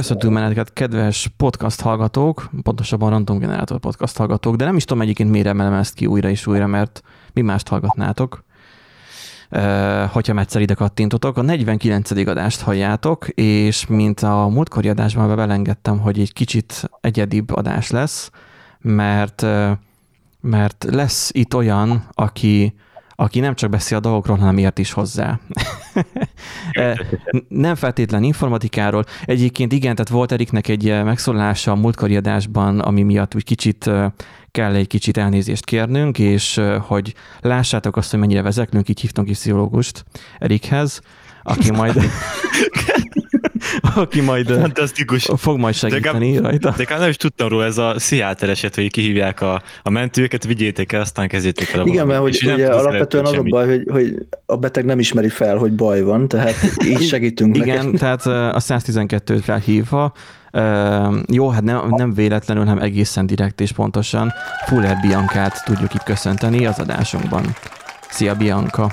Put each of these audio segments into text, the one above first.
Köszöntünk meneteket, kedves podcast hallgatók, pontosabban Random Generator podcast hallgatók, de nem is tudom egyébként miért emelem ezt ki újra és újra, mert mi mást hallgatnátok, hogyha egyszer ide kattintotok. A 49. adást halljátok, és mint a múltkori adásban belengedtem, hogy egy kicsit egyedibb adás lesz, mert, mert lesz itt olyan, aki aki nem csak beszél a dolgokról, hanem ért is hozzá. nem feltétlen informatikáról. Egyébként igen, tehát volt Eriknek egy megszólalása a múltkori adásban, ami miatt úgy kicsit kell egy kicsit elnézést kérnünk, és hogy lássátok azt, hogy mennyire vezeklünk, így hívtunk is pszichológust Erikhez, aki majd aki majd Fantasztikus. fog majd segíteni de rajta. De nem is tudtam róla, ez a sziáter eset, hogy kihívják a, a mentőket, vigyétek el, aztán kezdjétek el. Igen, mert hogy ugye alapvetően az a baj, hogy, hogy a beteg nem ismeri fel, hogy baj van, tehát így segítünk Igen, neked. tehát a 112-t felhívva, Uh, jó, hát nem, nem véletlenül, hanem egészen direkt és pontosan Fuller Biancát tudjuk itt köszönteni az adásunkban. Szia Bianca!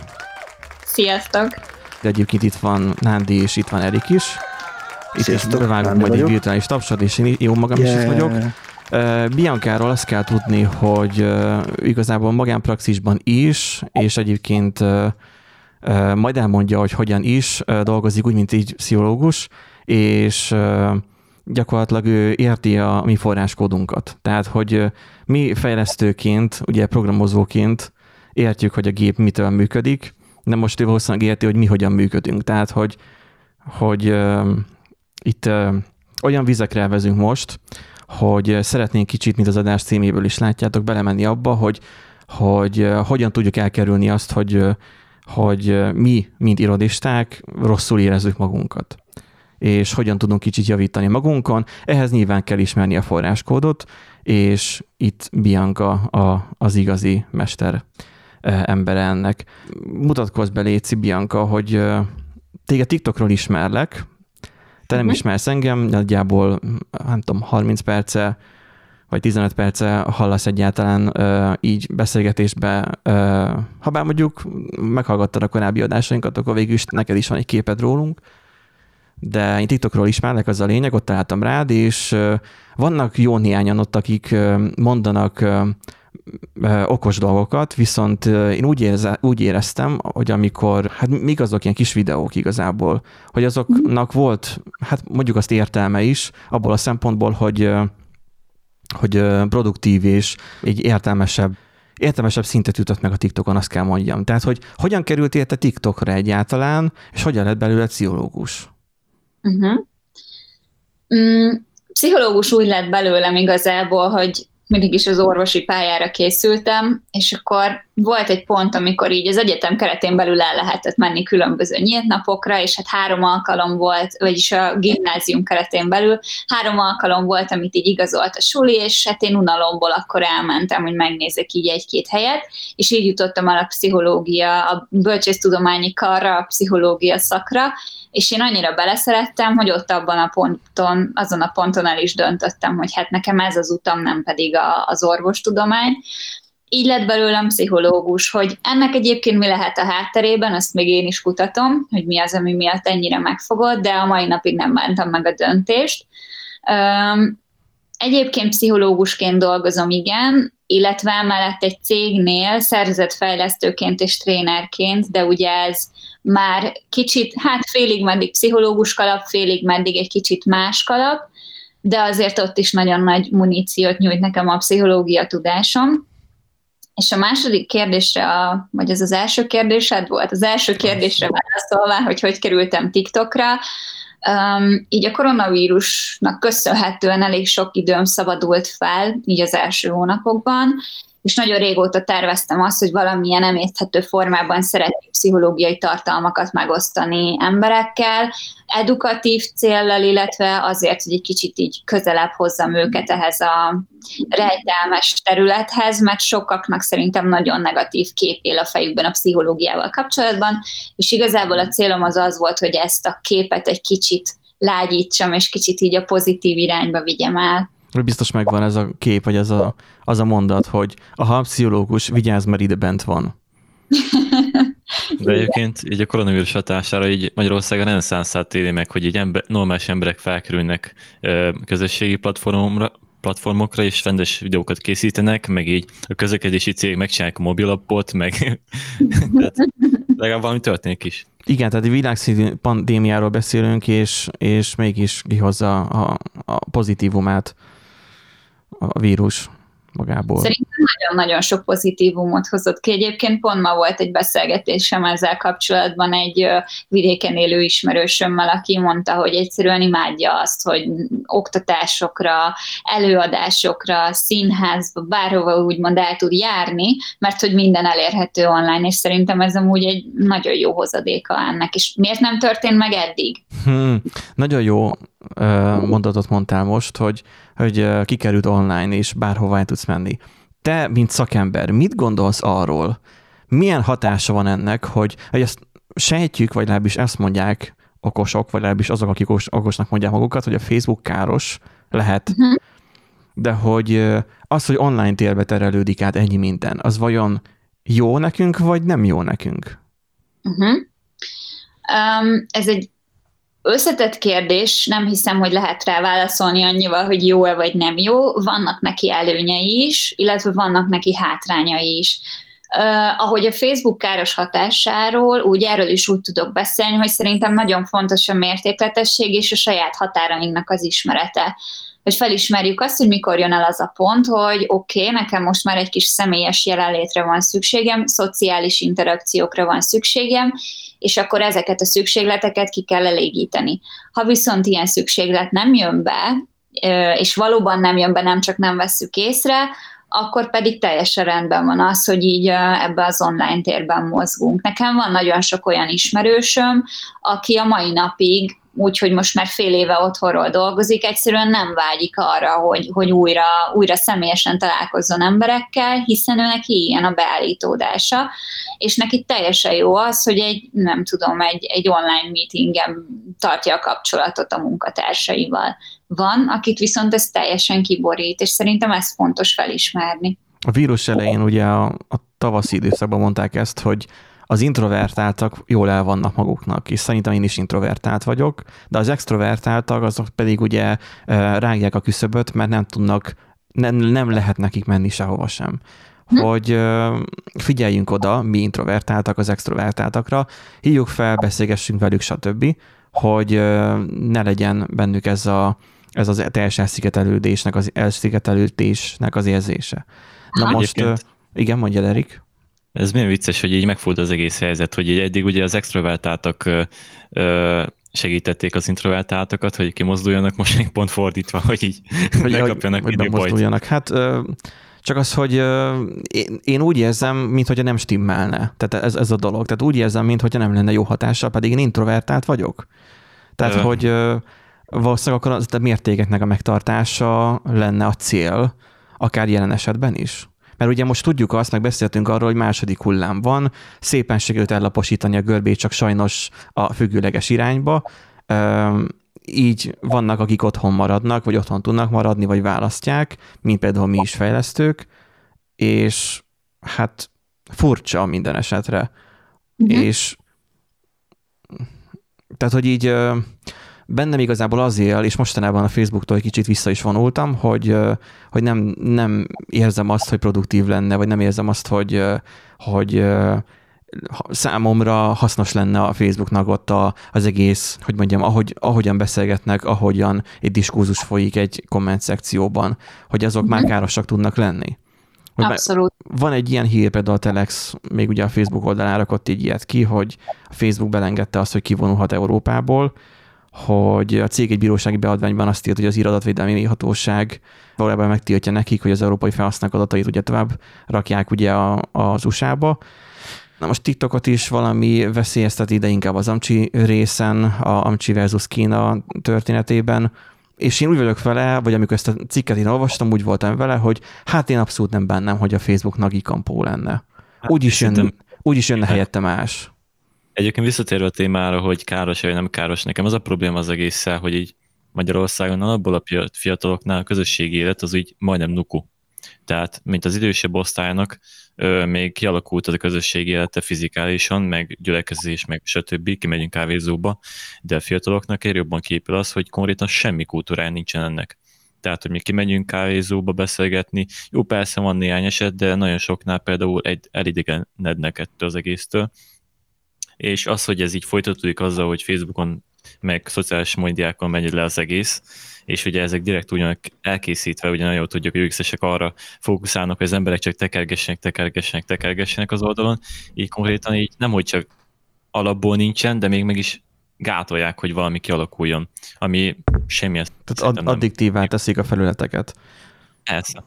Sziasztok! De egyébként itt van Nándi és itt van Erik is. Itt Sziasztok, is bevágunk majd egy virtuális tapsot, és én jó magam yeah. is itt vagyok. Uh, Biancáról azt kell tudni, hogy uh, igazából magánpraxisban is, és egyébként uh, uh, majd elmondja, hogy hogyan is uh, dolgozik úgy, mint így pszichológus, és uh, gyakorlatilag ő érti a mi forráskódunkat. Tehát, hogy uh, mi fejlesztőként, ugye programozóként értjük, hogy a gép mitől működik, de most ő valószínűleg érti, hogy mi hogyan működünk. Tehát, hogy, hogy uh, itt uh, olyan vizekre vezünk most, hogy szeretnénk kicsit, mint az adás címéből is látjátok, belemenni abba, hogy, hogy uh, hogyan tudjuk elkerülni azt, hogy, uh, hogy mi, mint irodisták, rosszul érezzük magunkat és hogyan tudunk kicsit javítani magunkon. Ehhez nyilván kell ismerni a forráskódot, és itt Bianca a, az igazi mester embere ennek. Mutatkozz be, Léci Bianca, hogy téged TikTokról ismerlek, te nem uh-huh. ismersz engem, nagyjából, nem tudom, 30 perce, vagy 15 perce hallasz egyáltalán uh, így beszélgetésbe, uh, ha bár mondjuk meghallgattad a korábbi adásainkat, akkor végül is neked is van egy képed rólunk, de én TikTokról ismerlek, az a lényeg, ott találtam rád, és uh, vannak jó néhányan ott, akik uh, mondanak uh, okos dolgokat, viszont én úgy, érze, úgy éreztem, hogy amikor, hát még azok ilyen kis videók igazából, hogy azoknak volt, hát mondjuk azt értelme is, abból a szempontból, hogy, hogy produktív és egy értelmesebb értelmesebb szintet jutott meg a TikTokon, azt kell mondjam. Tehát, hogy hogyan kerültél te TikTokra egyáltalán, és hogyan lett belőle pszichológus? Uh-huh. Mm, pszichológus úgy lett belőlem igazából, hogy mindig is az orvosi pályára készültem, és akkor volt egy pont, amikor így az egyetem keretén belül el lehetett menni különböző nyílt napokra, és hát három alkalom volt, vagyis a gimnázium keretén belül három alkalom volt, amit így igazolt a suli, és hát én unalomból akkor elmentem, hogy megnézek így egy-két helyet, és így jutottam el a pszichológia, a bölcsésztudományi karra, a pszichológia szakra, és én annyira beleszerettem, hogy ott abban a ponton, azon a ponton el is döntöttem, hogy hát nekem ez az utam, nem pedig a, az orvostudomány. Így lett belőlem pszichológus, hogy ennek egyébként mi lehet a hátterében, azt még én is kutatom, hogy mi az, ami miatt ennyire megfogott, de a mai napig nem bántam meg a döntést. Egyébként pszichológusként dolgozom, igen, illetve mellett egy cégnél szervezetfejlesztőként és trénerként, de ugye ez már kicsit, hát félig meddig pszichológus kalap, félig meddig egy kicsit más kalap, de azért ott is nagyon nagy muníciót nyújt nekem a pszichológia tudásom. És a második kérdésre, a, vagy ez az első kérdésed volt, az első kérdésre válaszolva, hogy hogy kerültem TikTokra, Um, így a koronavírusnak köszönhetően elég sok időm szabadult fel, így az első hónapokban, és nagyon régóta terveztem azt, hogy valamilyen nem érthető formában szeretnék pszichológiai tartalmakat megosztani emberekkel, edukatív céllal, illetve azért, hogy egy kicsit így közelebb hozzam őket ehhez a rejtelmes területhez, mert sokaknak szerintem nagyon negatív kép él a fejükben a pszichológiával kapcsolatban, és igazából a célom az az volt, hogy ezt a képet egy kicsit lágyítsam, és kicsit így a pozitív irányba vigyem el. Biztos megvan ez a kép, vagy ez a, az a mondat, hogy a pszichológus, vigyázz, mert ide bent van. De egyébként így a koronavírus hatására így Magyarországon nem szánszát éli meg, hogy így ember, normális emberek felkerülnek közösségi platformra, platformokra, és rendes videókat készítenek, meg így a közlekedési cég megcsinálják a mobilappot, meg tehát legalább valami történik is. Igen, tehát világszintű pandémiáról beszélünk, és, és mégis kihozza a, a pozitívumát a vírus magából. Szerintem nagyon-nagyon sok pozitívumot hozott ki. Egyébként pont ma volt egy beszélgetésem ezzel kapcsolatban egy vidéken élő ismerősömmel, aki mondta, hogy egyszerűen imádja azt, hogy oktatásokra, előadásokra, színházba, bárhova úgymond el tud járni, mert hogy minden elérhető online, és szerintem ez amúgy egy nagyon jó hozadéka ennek. És miért nem történt meg eddig? Hmm, nagyon jó mondatot mondtál most, hogy, hogy kikerült online, és bárhová tudsz menni. Te, mint szakember, mit gondolsz arról, milyen hatása van ennek, hogy, hogy ezt sejtjük, vagy legalábbis ezt mondják okosok, vagy legalábbis azok, akik okosnak mondják magukat, hogy a Facebook káros lehet, uh-huh. de hogy az, hogy online térbe terelődik át ennyi minden, az vajon jó nekünk, vagy nem jó nekünk? Uh-huh. Um, ez egy összetett kérdés, nem hiszem, hogy lehet rá válaszolni annyival, hogy jó-e vagy nem jó. Vannak neki előnyei is, illetve vannak neki hátrányai is. Uh, ahogy a Facebook káros hatásáról, úgy erről is úgy tudok beszélni, hogy szerintem nagyon fontos a mértékletesség és a saját határainknak az ismerete hogy felismerjük azt, hogy mikor jön el az a pont, hogy oké, okay, nekem most már egy kis személyes jelenlétre van szükségem, szociális interakciókra van szükségem, és akkor ezeket a szükségleteket ki kell elégíteni. Ha viszont ilyen szükséglet nem jön be, és valóban nem jön be, nem csak nem vesszük észre, akkor pedig teljesen rendben van az, hogy így ebbe az online térben mozgunk. Nekem van nagyon sok olyan ismerősöm, aki a mai napig úgyhogy most már fél éve otthonról dolgozik, egyszerűen nem vágyik arra, hogy, hogy újra, újra személyesen találkozzon emberekkel, hiszen ő neki ilyen a beállítódása, és neki teljesen jó az, hogy egy, nem tudom, egy, egy online meetingen tartja a kapcsolatot a munkatársaival. Van, akit viszont ez teljesen kiborít, és szerintem ez fontos felismerni. A vírus elején ugye a, a tavaszi időszakban mondták ezt, hogy az introvertáltak jól el vannak maguknak, és szerintem én is introvertált vagyok, de az extrovertáltak azok pedig ugye rágják a küszöböt, mert nem tudnak, nem, nem lehet nekik menni sehova sem hm. hogy figyeljünk oda, mi introvertáltak az extrovertáltakra, hívjuk fel, beszélgessünk velük, stb., hogy ne legyen bennük ez a, ez az teljes elszigetelődésnek az, elszigetelődésnek az érzése. Na hát, most, igen, mondja Erik. Ez milyen vicces, hogy így megfordul az egész helyzet, hogy így eddig ugye az extrovertáltak segítették az introvertáltakat, hogy kimozduljanak, most még pont fordítva, hogy így hogy megkapjanak hogy mozduljanak. Hát csak az, hogy én úgy érzem, mintha nem stimmelne. Tehát ez, ez a dolog. Tehát úgy érzem, mintha nem lenne jó hatása, pedig én introvertált vagyok. Tehát, Ö... hogy valószínűleg akkor az a mértékeknek a megtartása lenne a cél, akár jelen esetben is. Mert ugye most tudjuk azt, meg beszéltünk arról, hogy második hullám van, szépen sikerült ellaposítani a görbét, csak sajnos a függőleges irányba. Így vannak, akik otthon maradnak, vagy otthon tudnak maradni, vagy választják, mint például mi is fejlesztők, és hát furcsa minden esetre. Uh-huh. És tehát, hogy így bennem igazából az él, és mostanában a Facebooktól egy kicsit vissza is vonultam, hogy, hogy nem, nem érzem azt, hogy produktív lenne, vagy nem érzem azt, hogy, hogy számomra hasznos lenne a Facebooknak ott a, az egész, hogy mondjam, ahogy, ahogyan beszélgetnek, ahogyan egy diskurzus folyik egy komment szekcióban, hogy azok mm-hmm. már károsak tudnak lenni. Hogy Abszolút. Van egy ilyen hír, például a Telex még ugye a Facebook oldalán rakott így ilyet ki, hogy a Facebook belengedte azt, hogy kivonulhat Európából, hogy a cég egy bírósági beadványban azt írt, hogy az iradatvédelmi hatóság valójában megtiltja nekik, hogy az európai felhasználók adatait ugye tovább rakják ugye a, az USA-ba. Na most TikTokot is valami veszélyeztet ide inkább az Amcsi részen, a Amcsi versus Kína történetében, és én úgy vagyok vele, vagy amikor ezt a cikket én olvastam, úgy voltam vele, hogy hát én abszolút nem bennem, hogy a Facebook nagi kampó lenne. Hát úgy is, jön, úgy is jönne helyette más. Egyébként visszatérve a témára, hogy káros vagy nem káros, nekem az a probléma az egésszel, hogy így Magyarországon abból a fiataloknál a közösségi élet az úgy majdnem nuku. Tehát, mint az idősebb osztálynak még kialakult az a közösségi élete fizikálisan, meg gyülekezés, meg stb. Kimegyünk kávézóba, de a fiataloknak ér jobban képül az, hogy konkrétan semmi kultúrája nincsen ennek. Tehát, hogy mi kimegyünk kávézóba beszélgetni, jó, persze van néhány eset, de nagyon soknál például egy elidegenednek ettől az egésztől. És az, hogy ez így folytatódik azzal, hogy Facebookon meg szociális médiákon megy le az egész, és ugye ezek direkt ugyanak elkészítve, ugye nagyon tudjuk, hogy ux arra fókuszálnak, hogy az emberek csak tekergessenek, tekergessenek, tekergessenek az oldalon, így konkrétan így nem, hogy csak alapból nincsen, de még meg is gátolják, hogy valami kialakuljon, ami semmi Tehát ad- addiktívá teszik a felületeket. Persze.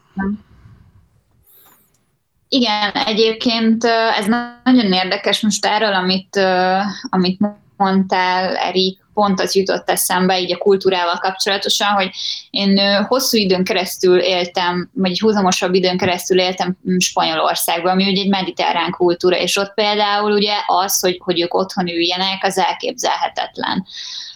Igen, egyébként ez nagyon érdekes most erről, amit, amit mondtál, Erik, pont az jutott eszembe így a kultúrával kapcsolatosan, hogy én hosszú időn keresztül éltem, vagy egy húzamosabb időn keresztül éltem Spanyolországban, ami ugye egy mediterrán kultúra, és ott például ugye az, hogy, hogy ők otthon üljenek, az elképzelhetetlen.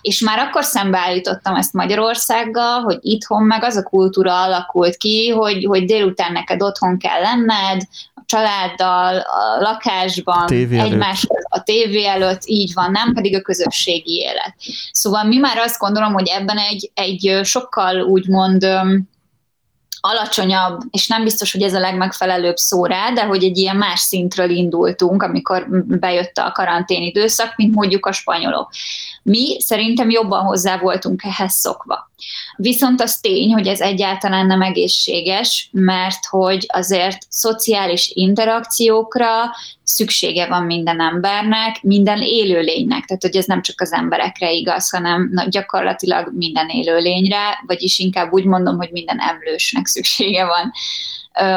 És már akkor szembeállítottam ezt Magyarországgal, hogy itthon meg az a kultúra alakult ki, hogy, hogy délután neked otthon kell lenned, családdal, a lakásban, egymás a tévé előtt, így van, nem pedig a közösségi élet. Szóval mi már azt gondolom, hogy ebben egy, egy sokkal úgymond alacsonyabb, és nem biztos, hogy ez a legmegfelelőbb szó rá, de hogy egy ilyen más szintről indultunk, amikor bejött a karantén időszak, mint mondjuk a spanyolok. Mi szerintem jobban hozzá voltunk ehhez szokva. Viszont az tény, hogy ez egyáltalán nem egészséges, mert hogy azért szociális interakciókra szüksége van minden embernek, minden élőlénynek. Tehát, hogy ez nem csak az emberekre igaz, hanem gyakorlatilag minden élőlényre, vagyis inkább úgy mondom, hogy minden emlősnek szüksége van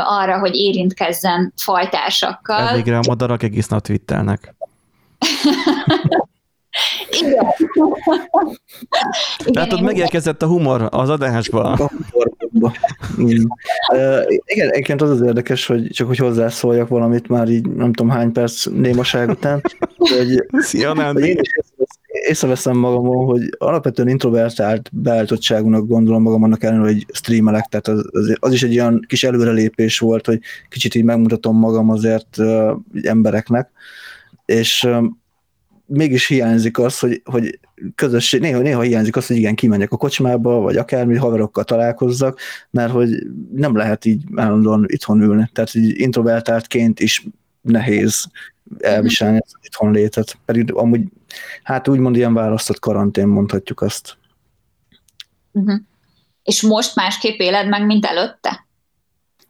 arra, hogy érintkezzen fajtársakkal. Elvégre a madarak egész nap twittelnek. Igen. Tehát ott megérkezett a humor az adásba. igen. Uh, igen, egyébként az az érdekes, hogy csak hogy hozzászóljak valamit már így nem tudom hány perc némaság után, hogy, Szia, hogy én is észreveszem magamon, hogy alapvetően introvertált beállítottságúnak gondolom magam annak ellenére, hogy streamelek, tehát az, az, az is egy olyan kis előrelépés volt, hogy kicsit így megmutatom magam azért uh, embereknek, és um, mégis hiányzik az, hogy, hogy közösség, néha, néha hiányzik az, hogy igen, kimenjek a kocsmába, vagy akármi haverokkal találkozzak, mert hogy nem lehet így állandóan itthon ülni. Tehát így introvertáltként is nehéz elviselni ezt itthon létet. Pedig amúgy, hát úgymond ilyen választott karantén, mondhatjuk azt. Uh-huh. És most másképp éled meg, mint előtte?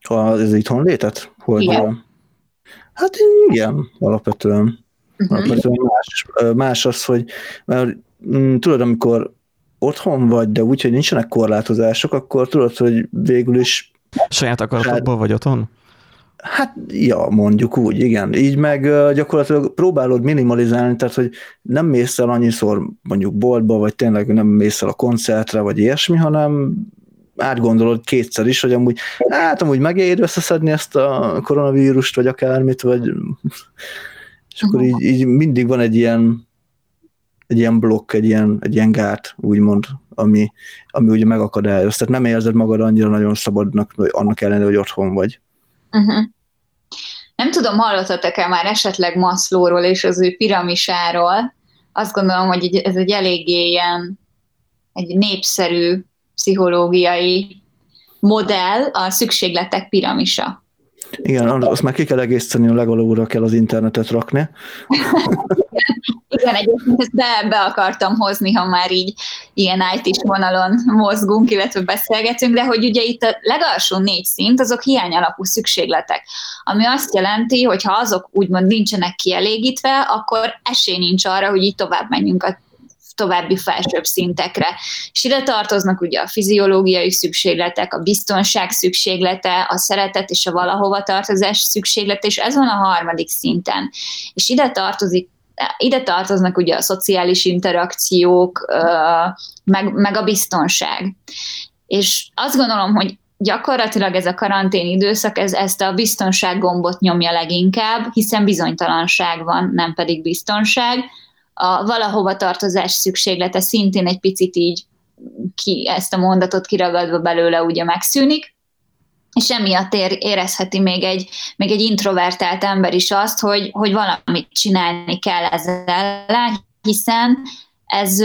Az itthon létet? Hogy igen. Hát igen, alapvetően. Uh-huh. Más, más az, hogy mert, mm, tudod, amikor otthon vagy, de úgy, hogy nincsenek korlátozások, akkor tudod, hogy végül is... Saját akaratokból hát, vagy otthon? Hát, ja, mondjuk úgy, igen. Így meg gyakorlatilag próbálod minimalizálni, tehát, hogy nem mész el annyiszor mondjuk boltba, vagy tényleg nem mész el a koncertre, vagy ilyesmi, hanem átgondolod kétszer is, hogy amúgy, hát amúgy megér összeszedni ezt a koronavírust, vagy akármit, vagy és akkor így, így mindig van egy ilyen, egy ilyen blokk, egy ilyen, egy ilyen gát, úgymond, ami, ami ugye megakadályoz. Tehát nem érzed magad annyira nagyon szabadnak, annak ellenére, hogy otthon vagy. Uh-huh. Nem tudom, hallottatok-e már esetleg Maszlóról és az ő piramisáról. Azt gondolom, hogy ez egy eléggé ilyen egy népszerű pszichológiai modell, a szükségletek piramisa. Igen, azt már ki kell egészíteni, a legalóra kell az internetet rakni. Igen, egyébként ezt be, be akartam hozni, ha már így ilyen it vonalon mozgunk, illetve beszélgetünk, de hogy ugye itt a legalsó négy szint, azok hiány alapú szükségletek, ami azt jelenti, hogy ha azok úgymond nincsenek kielégítve, akkor esély nincs arra, hogy így tovább menjünk a további felsőbb szintekre. És ide tartoznak ugye a fiziológiai szükségletek, a biztonság szükséglete, a szeretet és a valahova tartozás szükséglete, és ez van a harmadik szinten. És ide tartozik ide tartoznak ugye a szociális interakciók, meg, meg a biztonság. És azt gondolom, hogy gyakorlatilag ez a karantén időszak, ez ezt a biztonság gombot nyomja leginkább, hiszen bizonytalanság van, nem pedig biztonság, a valahova tartozás szükséglete szintén egy picit így ki, ezt a mondatot kiragadva belőle ugye megszűnik, és emiatt ér, érezheti még egy, még egy introvertált ember is azt, hogy, hogy valamit csinálni kell ezzel, hiszen ez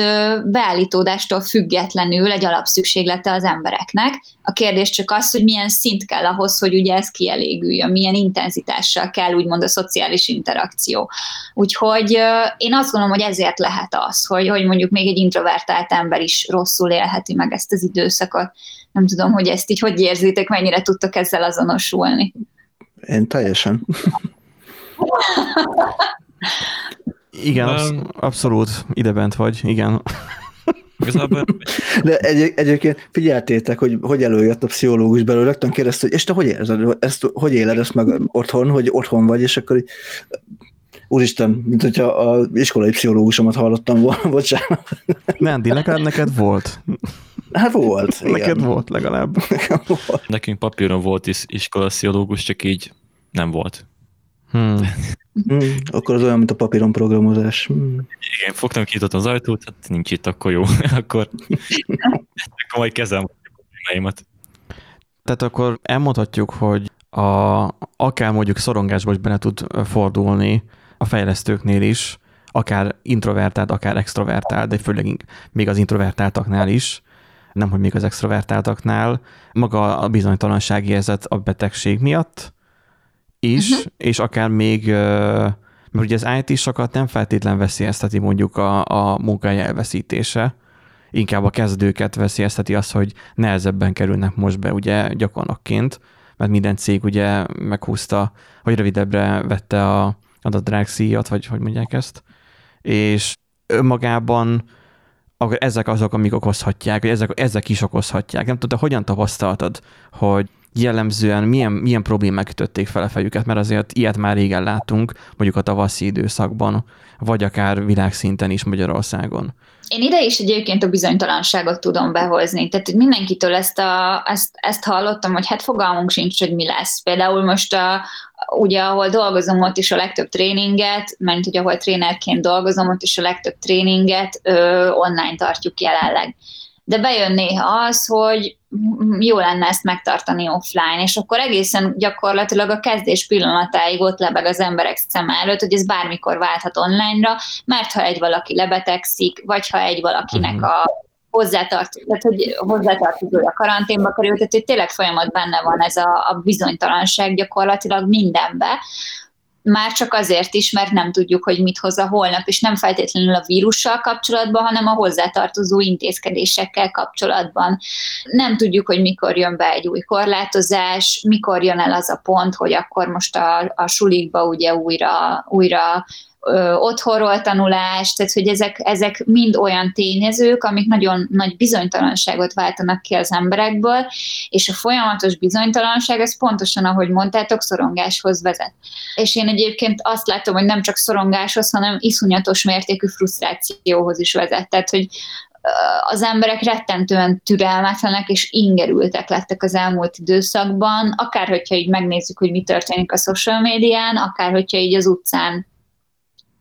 beállítódástól függetlenül egy alapszükséglete az embereknek. A kérdés csak az, hogy milyen szint kell ahhoz, hogy ugye ez kielégüljön, milyen intenzitással kell úgymond a szociális interakció. Úgyhogy én azt gondolom, hogy ezért lehet az, hogy, hogy mondjuk még egy introvertált ember is rosszul élheti meg ezt az időszakot. Nem tudom, hogy ezt így hogy érzitek, mennyire tudtok ezzel azonosulni. Én teljesen. Igen, absz- abszolút idebent vagy, igen. De egy, egyébként figyeltétek, hogy hogy előjött a pszichológus belőle, rögtön kérdezte, hogy és te hogy érzed, ezt, hogy éled ezt meg otthon, hogy otthon vagy, és akkor így, úristen, mint hogyha a iskolai pszichológusomat hallottam volna, bocsánat. Nem, legalább neked volt. Hát volt. Igen. Neked volt legalább. volt. Nekünk papíron volt is iskola pszichológus, csak így nem volt. Hmm. Hmm, akkor az olyan, mint a papíron programozás. Hmm. Igen, fogtam, kinyitottam az ajtót, hát nincs itt, akkor jó. akkor, akkor majd kezdem a problémáimat. Tehát akkor elmondhatjuk, hogy a, akár mondjuk szorongásba is bele tud fordulni a fejlesztőknél is, akár introvertált, akár extrovertált, de főleg még az introvertáltaknál is, nem hogy még az extrovertáltaknál, maga a bizonytalansági érzet a betegség miatt, is, uh-huh. és akár még, mert ugye az IT-sokat nem feltétlen veszélyezteti mondjuk a, a munkája elveszítése, inkább a kezdőket veszélyezteti az, hogy nehezebben kerülnek most be ugye gyakornokként, mert minden cég ugye meghúzta, vagy rövidebbre vette a adatdrágszíjat, vagy hogy mondják ezt, és önmagában ezek azok, amik okozhatják, vagy ezek, ezek is okozhatják. Nem tudom, hogyan tapasztaltad, hogy jellemzően milyen, milyen problémák ütötték fel a fejüket, mert azért ilyet már régen láttunk, mondjuk a tavaszi időszakban, vagy akár világszinten is Magyarországon. Én ide is egyébként a bizonytalanságot tudom behozni. Tehát hogy mindenkitől ezt, a, ezt, ezt hallottam, hogy hát fogalmunk sincs, hogy mi lesz. Például most a, ugye, ahol dolgozom, ott is a legtöbb tréninget, mert ugye, ahol trénerként dolgozom, ott is a legtöbb tréninget ö, online tartjuk jelenleg de bejön néha az, hogy jó lenne ezt megtartani offline, és akkor egészen gyakorlatilag a kezdés pillanatáig ott lebeg az emberek szem előtt, hogy ez bármikor válthat online-ra, mert ha egy valaki lebetegszik, vagy ha egy valakinek mhm. a hozzátartozó, tehát hogy hozzátartozó a karanténba került, tehát hogy tényleg folyamat benne van ez a, a bizonytalanság gyakorlatilag mindenbe, már csak azért is, mert nem tudjuk, hogy mit hoz a holnap, és nem feltétlenül a vírussal kapcsolatban, hanem a hozzátartozó intézkedésekkel kapcsolatban. Nem tudjuk, hogy mikor jön be egy új korlátozás, mikor jön el az a pont, hogy akkor most a, a sulikba ugye újra, újra otthonról tanulás, tehát hogy ezek, ezek mind olyan tényezők, amik nagyon nagy bizonytalanságot váltanak ki az emberekből, és a folyamatos bizonytalanság, ez pontosan, ahogy mondtátok, szorongáshoz vezet. És én egyébként azt látom, hogy nem csak szorongáshoz, hanem iszonyatos mértékű frusztrációhoz is vezet. Tehát, hogy az emberek rettentően türelmetlenek és ingerültek lettek az elmúlt időszakban, akár hogyha így megnézzük, hogy mi történik a social médián, akár hogyha így az utcán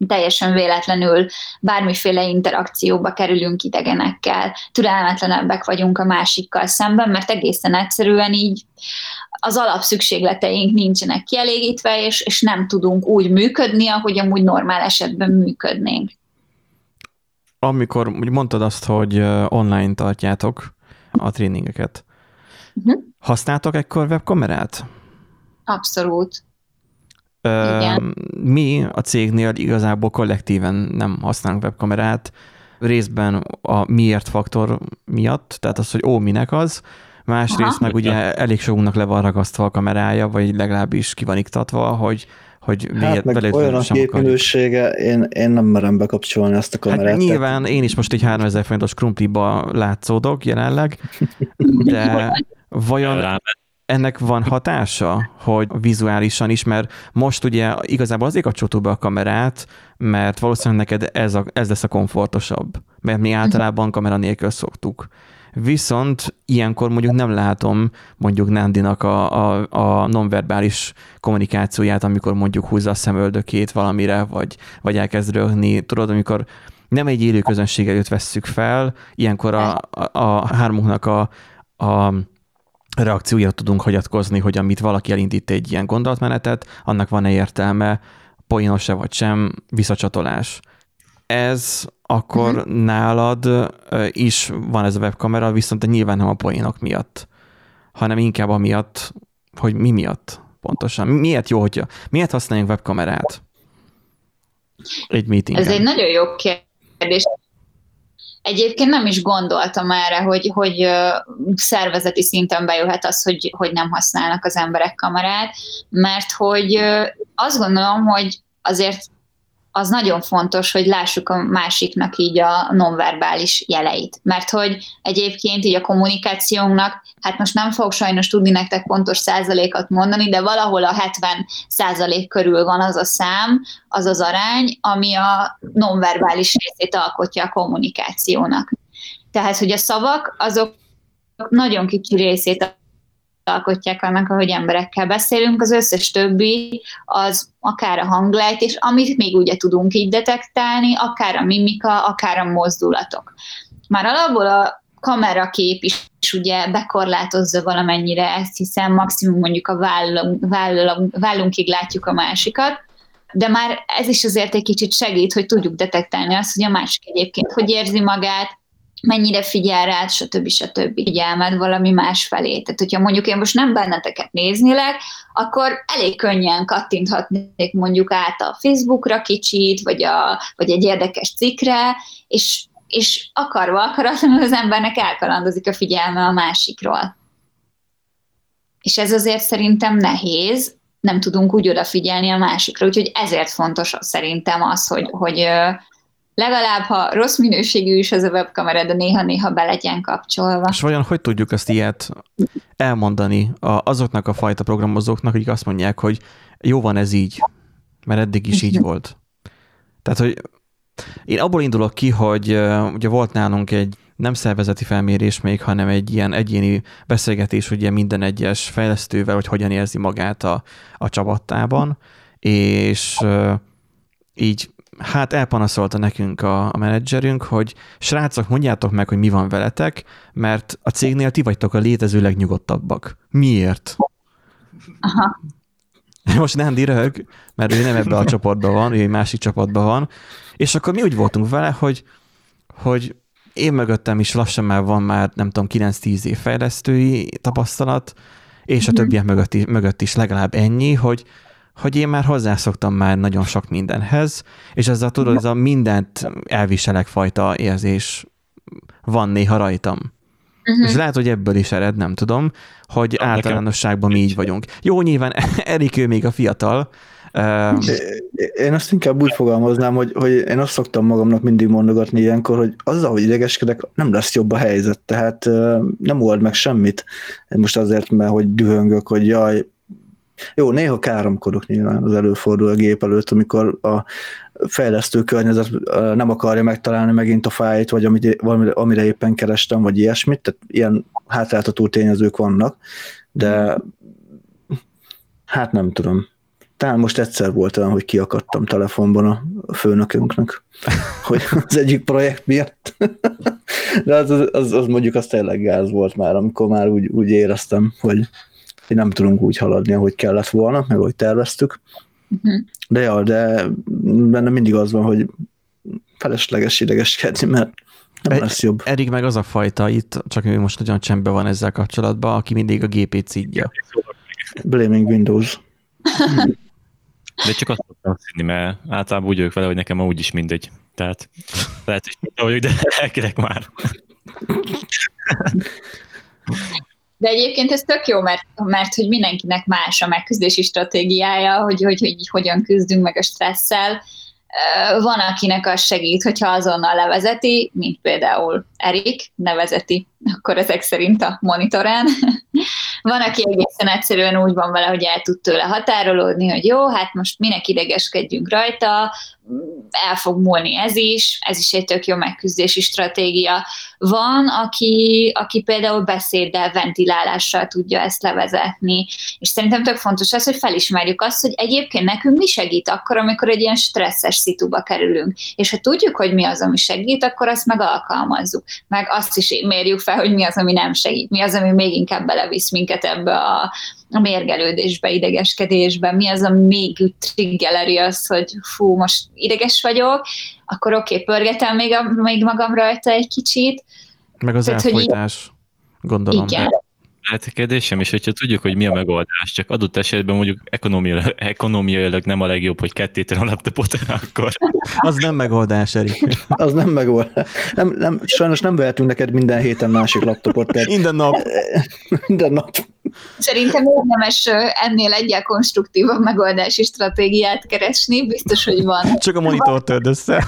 teljesen véletlenül bármiféle interakcióba kerülünk idegenekkel, türelmetlenebbek vagyunk a másikkal szemben, mert egészen egyszerűen így az alapszükségleteink nincsenek kielégítve, és, és nem tudunk úgy működni, ahogy amúgy normál esetben működnénk. Amikor mondtad azt, hogy online tartjátok a tréningeket, uh-huh. használtok ekkor webkamerát? Abszolút. Igen. Mi a cégnél igazából kollektíven nem használunk webkamerát, részben a miért faktor miatt, tehát az, hogy ó, minek az, másrészt meg ugye elég sokunknak le van ragasztva a kamerája, vagy legalábbis ki van iktatva, hogy hogy hát miért meg olyan a képminősége, én, én nem merem bekapcsolni ezt a kamerát. Hát nyilván én is most egy 3000 forintos krumpliba látszódok jelenleg, de vajon ennek van hatása, hogy vizuálisan is, mert most ugye igazából azért kapcsoltuk be a kamerát, mert valószínűleg neked ez, a, ez lesz a komfortosabb, mert mi általában kamera nélkül szoktuk. Viszont ilyenkor mondjuk nem látom mondjuk Nandinak a, a, a nonverbális kommunikációját, amikor mondjuk húzza a szemöldökét valamire, vagy, vagy elkezd röhni. Tudod, amikor nem egy élő közönség előtt vesszük fel, ilyenkor a, a, a hármunknak a, a reakcióira tudunk hagyatkozni, hogy amit valaki elindít egy ilyen gondolatmenetet, annak van-e értelme, poénos-e vagy sem, visszacsatolás. Ez akkor uh-huh. nálad is van ez a webkamera, viszont nyilván nem a poénok miatt, hanem inkább amiatt, hogy mi miatt pontosan. Miért jó, hogy miért használjunk webkamerát egy meetingen? Ez egy nagyon jó kérdés. Egyébként nem is gondoltam erre, hogy, hogy szervezeti szinten bejöhet az, hogy, hogy nem használnak az emberek kamerát, mert hogy azt gondolom, hogy azért az nagyon fontos, hogy lássuk a másiknak így a nonverbális jeleit. Mert hogy egyébként így a kommunikációnknak, hát most nem fogok sajnos tudni nektek pontos százalékat mondani, de valahol a 70 százalék körül van az a szám, az az arány, ami a nonverbális részét alkotja a kommunikációnak. Tehát, hogy a szavak azok nagyon kicsi részét alkotják annak, ahogy emberekkel beszélünk, az összes többi az akár a hanglejtés, amit még ugye tudunk így detektálni, akár a mimika, akár a mozdulatok. Már alapból a kamerakép is, is ugye bekorlátozza valamennyire ezt, hiszen maximum mondjuk a vállunk, vállunk, vállunkig látjuk a másikat, de már ez is azért egy kicsit segít, hogy tudjuk detektálni azt, hogy a másik egyébként hogy érzi magát, mennyire figyel rád, stb. stb. figyelmed valami más felé. Tehát, hogyha mondjuk én most nem benneteket néznélek, akkor elég könnyen kattinthatnék mondjuk át a Facebookra kicsit, vagy, a, vagy egy érdekes cikkre, és, és akarva akaratlanul az embernek elkalandozik a figyelme a másikról. És ez azért szerintem nehéz, nem tudunk úgy odafigyelni a másikra, úgyhogy ezért fontos szerintem az, hogy, hogy legalább, ha rossz minőségű is ez a webkamera, de néha-néha be legyen kapcsolva. És vajon hogy tudjuk ezt ilyet elmondani azoknak a fajta programozóknak, akik azt mondják, hogy jó van ez így, mert eddig is így volt. Tehát, hogy én abból indulok ki, hogy ugye volt nálunk egy nem szervezeti felmérés még, hanem egy ilyen egyéni beszélgetés ugye minden egyes fejlesztővel, hogy hogyan érzi magát a, a csapattában, és így hát elpanaszolta nekünk a, a menedzserünk, hogy srácok, mondjátok meg, hogy mi van veletek, mert a cégnél ti vagytok a létező legnyugodtabbak. Miért? Aha. Most nem dirög, mert ő nem ebbe a csoportban van, ő egy másik csapatban van, és akkor mi úgy voltunk vele, hogy, hogy én mögöttem is lassan már van már, nem tudom, 9-10 év fejlesztői tapasztalat, és a mhm. többiek mögött is, mögött is legalább ennyi, hogy hogy én már hozzászoktam már nagyon sok mindenhez, és ezzel tudod, ez a mindent elviselek fajta érzés van néha rajtam. Uh-huh. És lehet, hogy ebből is ered, nem tudom, hogy ja, általánosságban mi így vagyunk. Jó, nyilván Erik ő még a fiatal. Én azt inkább úgy fogalmaznám, hogy, hogy én azt szoktam magamnak mindig mondogatni ilyenkor, hogy azzal, hogy idegeskedek, nem lesz jobb a helyzet, tehát nem old meg semmit. Most azért, mert hogy dühöngök, hogy jaj, jó, néha káromkodok nyilván, az előfordul a gép előtt, amikor a fejlesztő környezet nem akarja megtalálni megint a fájt, vagy amit, amire éppen kerestem, vagy ilyesmit, tehát ilyen hátráltató tényezők vannak, de hát nem tudom. Talán most egyszer volt olyan, hogy kiakadtam telefonban a főnökünknek, hogy az egyik projekt miatt. De az, az, az, az mondjuk az tényleg gáz volt már, amikor már úgy, úgy éreztem, hogy hogy nem tudunk úgy haladni, ahogy kellett volna, meg ahogy terveztük. Uh-huh. De ja, de benne mindig az van, hogy felesleges idegeskedni, mert nem e- lesz jobb. Erik meg az a fajta itt, csak ő most nagyon csendben van ezzel kapcsolatban, aki mindig a gépét szídja. Blaming Windows. De csak azt szoktam színi, mert általában úgy vagyok vele, hogy nekem úgy is mindegy. Tehát lehet, hogy vagyok, de elkérek már. De egyébként ez tök jó, mert, mert hogy mindenkinek más a megküzdési stratégiája, hogy, hogy, hogy hogyan küzdünk meg a stresszel. Van, akinek az segít, hogyha azonnal levezeti, mint például Erik nevezeti, akkor ezek szerint a monitorán. Van, aki egészen egyszerűen úgy van vele, hogy el tud tőle határolódni, hogy jó, hát most minek idegeskedjünk rajta, el fog múlni ez is, ez is egy tök jó megküzdési stratégia. Van, aki, aki például beszéddel, ventilálással tudja ezt levezetni, és szerintem tök fontos az, hogy felismerjük azt, hogy egyébként nekünk mi segít akkor, amikor egy ilyen stresszes szituba kerülünk. És ha tudjuk, hogy mi az, ami segít, akkor azt meg alkalmazzuk. Meg azt is mérjük fel, hogy mi az, ami nem segít, mi az, ami még inkább belevisz minket ebbe a, a mérgelődésbe, idegeskedésbe, mi az, ami még triggeleri az, hogy fú, most ideges vagyok, akkor oké, okay, pörgetem még, a, még magam rajta egy kicsit. Meg az Tehát, elfolytás, hogy... gondolom. Igen. Hát a kérdésem is, hogyha tudjuk, hogy mi a megoldás, csak adott esetben mondjuk ekonomiailag, ekonomiailag nem a legjobb, hogy kettéten a laptopot, akkor... Az nem megoldás, Erik. Az nem megoldás. Nem, nem, sajnos nem vehetünk neked minden héten másik laptopot. Tehát... Minden nap. Minden nap. Szerintem érdemes ennél egyel konstruktívabb megoldási stratégiát keresni, biztos, hogy van. Csak a monitor töld össze.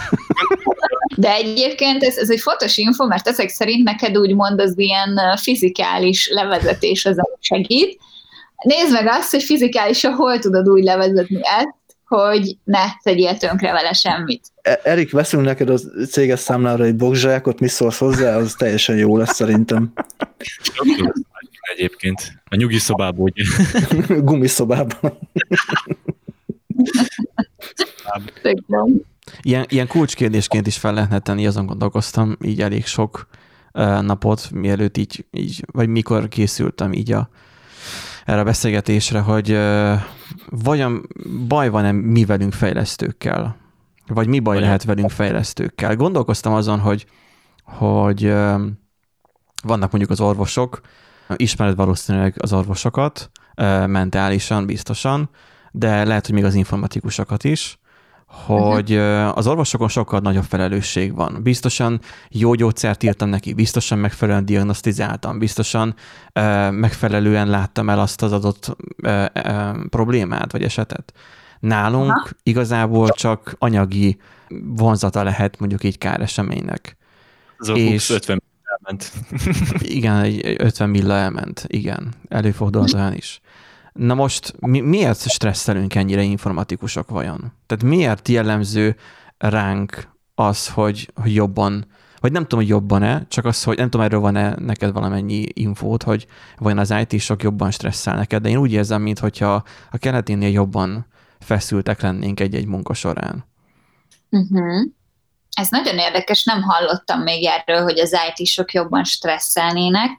De egyébként ez, ez egy fontos info, mert ezek szerint neked úgymond az ilyen fizikális levezetés az, ami segít. Nézd meg azt, hogy fizikálisan hol tudod úgy levezetni ezt, hogy ne tegyél tönkre vele semmit. E, Erik, veszünk neked a céges számlára egy bokzsákot, mi szólsz hozzá, az teljesen jó lesz szerintem. Egyébként. A nyugi szobából, ugye? Gumiszobában. Ilyen, ilyen kulcskérdésként is fel lehetne tenni, azon gondolkoztam így elég sok napot, mielőtt így, így, vagy mikor készültem így a, erre a beszélgetésre, hogy vajon baj van-e mi velünk fejlesztőkkel? Vagy mi baj lehet velünk fejlesztőkkel? Gondolkoztam azon, hogy, hogy vannak mondjuk az orvosok, ismered valószínűleg az orvosokat, mentálisan, biztosan, de lehet, hogy még az informatikusokat is, hogy az orvosokon sokkal nagyobb felelősség van. Biztosan jó gyógyszert írtam neki, biztosan megfelelően diagnosztizáltam, biztosan megfelelően láttam el azt az adott problémát vagy esetet. Nálunk Aha. igazából csak anyagi vonzata lehet mondjuk egy káreseménynek. Az és 50 elment. igen, egy 50 milla elment, igen. Előfordult olyan is. Na most mi, miért stresszelünk ennyire informatikusok vajon? Tehát miért jellemző ránk az, hogy, hogy jobban, vagy nem tudom, hogy jobban-e, csak az, hogy nem tudom, erről van-e neked valamennyi infót, hogy vajon az IT-sok jobban stresszel neked, de én úgy érzem, mintha a keleténél jobban feszültek lennénk egy-egy munka során. Uh-huh. Ez nagyon érdekes, nem hallottam még erről, hogy az IT-sok jobban stresszelnének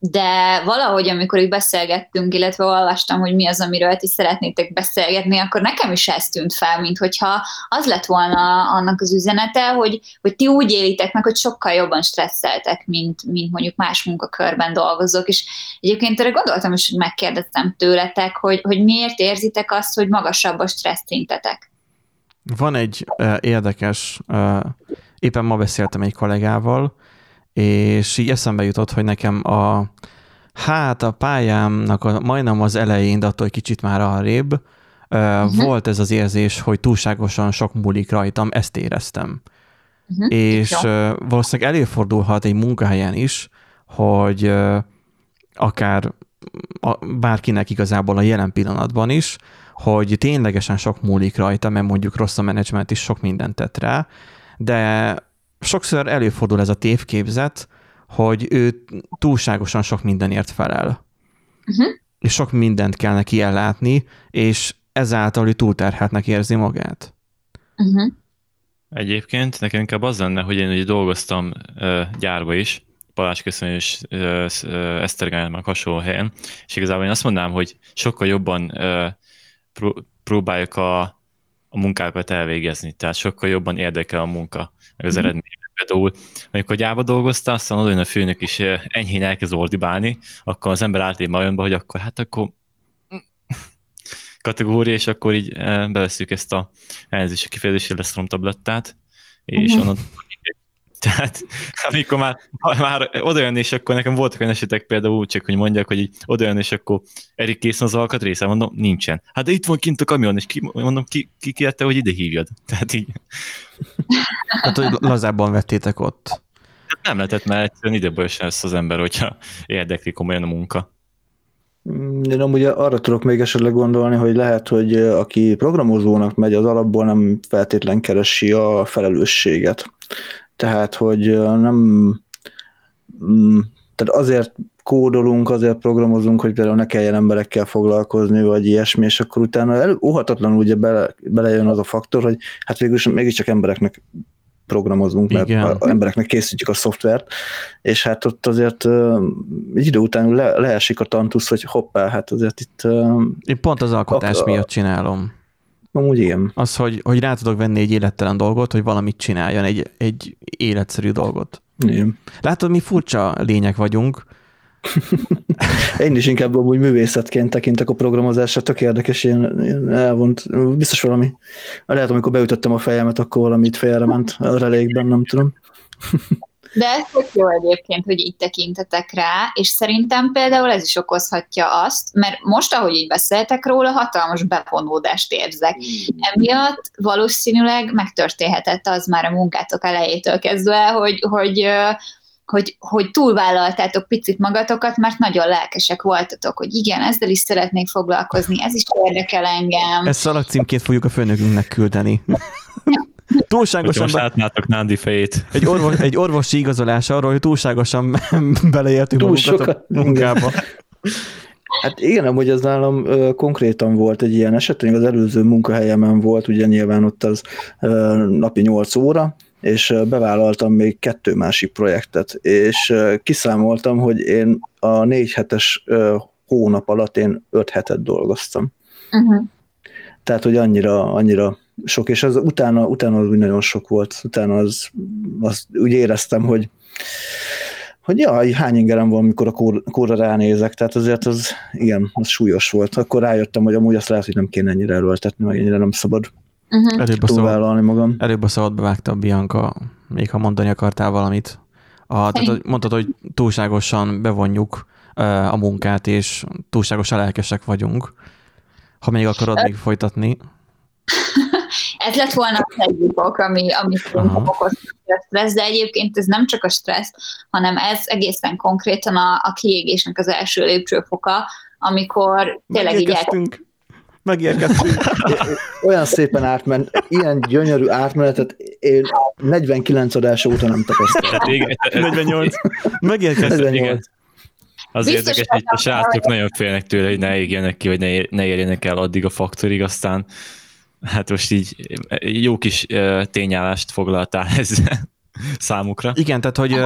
de valahogy, amikor így beszélgettünk, illetve olvastam, hogy mi az, amiről ti szeretnétek beszélgetni, akkor nekem is ez tűnt fel, mint hogyha az lett volna annak az üzenete, hogy, hogy ti úgy élitek meg, hogy sokkal jobban stresszeltek, mint, mint mondjuk más munkakörben dolgozók, és egyébként erre gondoltam is, hogy megkérdeztem tőletek, hogy, hogy miért érzitek azt, hogy magasabb a stressz szintetek. Van egy uh, érdekes, uh, éppen ma beszéltem egy kollégával, és így eszembe jutott, hogy nekem a hát a pályámnak a, majdnem az elején, de attól egy kicsit már arrébb, uh-huh. volt ez az érzés, hogy túlságosan sok múlik rajtam, ezt éreztem. Uh-huh. És uh, valószínűleg előfordulhat egy munkahelyen is, hogy akár a, bárkinek igazából a jelen pillanatban is, hogy ténylegesen sok múlik rajta, mert mondjuk rossz a menedzsment is sok mindent tett rá, de sokszor előfordul ez a tévképzet, hogy ő túlságosan sok mindenért felel. Uh-huh. És sok mindent kell neki ellátni, és ezáltal ő túlterhetnek érzi magát. Uh-huh. Egyébként nekem inkább az lenne, hogy én ugye dolgoztam uh, gyárba is, Balázs Köszönő és uh, Esztergánynak hasonló helyen, és igazából én azt mondanám, hogy sokkal jobban uh, pró- próbáljuk a, a munkákat elvégezni, tehát sokkal jobban érdekel a munka meg az mm. eredmény. Például, amikor gyába dolgoztál, aztán oda a főnök is eh, enyhén elkezd ordibálni, akkor az ember általában olyanba, hogy akkor hát akkor kategória, és akkor így eh, beveszünk ezt a elnézést kifejezésre lesz tablettát, és uh-huh. onnan tehát amikor már, már oda jön, és akkor nekem voltak olyan esetek például csak, hogy mondják, hogy így oda jön, és akkor Erik készen az alkatrésze, mondom, nincsen. Hát de itt van kint a kamion, és ki, mondom, ki, ki kérte, hogy ide hívjad. Tehát így. Hát, hogy lazábban vettétek ott. Hát nem lehetett, mert egyszerűen ide lesz az ember, hogyha érdekli komolyan a munka. Én amúgy arra tudok még esetleg gondolni, hogy lehet, hogy aki programozónak megy, az alapból nem feltétlen keresi a felelősséget. Tehát, hogy nem mm, tehát azért kódolunk, azért programozunk, hogy például ne kelljen emberekkel foglalkozni, vagy ilyesmi, és akkor utána elő, óhatatlanul ugye bele, belejön az a faktor, hogy hát végül mégiscsak embereknek programozunk, mert Igen. a embereknek készítjük a szoftvert, és hát ott azért uh, egy idő után le, leesik a tantusz, hogy hoppá, hát azért itt... Uh, Én pont az alkotás a, miatt csinálom. Amúgy igen. Az, hogy, hogy rá tudok venni egy élettelen dolgot, hogy valamit csináljon, egy, egy életszerű dolgot. Igen. Látod, mi furcsa lények vagyunk, Én is inkább úgy művészetként tekintek a programozásra, tök érdekes, ilyen, ilyen elvont, biztos valami, lehet, amikor beütöttem a fejemet, akkor valamit félrement a relékben, nem tudom. De ez tök jó egyébként, hogy így tekintetek rá, és szerintem például ez is okozhatja azt, mert most, ahogy így beszéltek róla, hatalmas bevonódást érzek. Emiatt valószínűleg megtörténhetett az már a munkátok elejétől kezdve, hogy, hogy hogy, hogy túlvállaltátok picit magatokat, mert nagyon lelkesek voltatok, hogy igen, ezzel is szeretnék foglalkozni, ez is érdekel engem. Ezt szalagcímként fogjuk a főnökünknek küldeni. Túlságosan... Most átnátok Nándi fejét. Egy, orvos, egy orvosi igazolás arról, hogy túlságosan beleértünk Túl magunkat a munkába. Hát igen, amúgy ez nálam ö, konkrétan volt egy ilyen eset, az előző munkahelyemen volt, ugye nyilván ott az ö, napi 8 óra, és bevállaltam még kettő másik projektet, és kiszámoltam, hogy én a négy hetes hónap alatt én öt hetet dolgoztam. Uh-huh. Tehát, hogy annyira, annyira sok, és az utána, utána az úgy nagyon sok volt, utána az, az úgy éreztem, hogy hogy ja, hány ingerem van, amikor a kór, kóra ránézek, tehát azért az, igen, az súlyos volt. Akkor rájöttem, hogy amúgy azt lehet, hogy nem kéne ennyire erőltetni, meg ennyire nem szabad uh-huh. szabad, magam. előbb a szabadba vágta Bianca, még ha mondani akartál valamit. A, tehát mondtad, hogy túlságosan bevonjuk a munkát, és túlságosan lelkesek vagyunk. Ha még akarod még folytatni. ez lett volna az egyik ok, ami, ami szerintem okozta a stressz, de egyébként ez nem csak a stressz, hanem ez egészen konkrétan a, a kiégésnek az első lépcsőfoka, amikor tényleg így Megérkeztünk. Olyan szépen átment, ilyen gyönyörű átmenetet én 49 adása óta nem tapasztaltam. 48. Megérkeztünk. 48. Az Biztos érdekes, hogy a srácok nagyon félnek tőle, hogy ne égjenek ki, vagy ne, ne érjenek el addig a faktorig, aztán hát most így jó kis tényállást foglaltál ezzel számukra. Igen, tehát hogy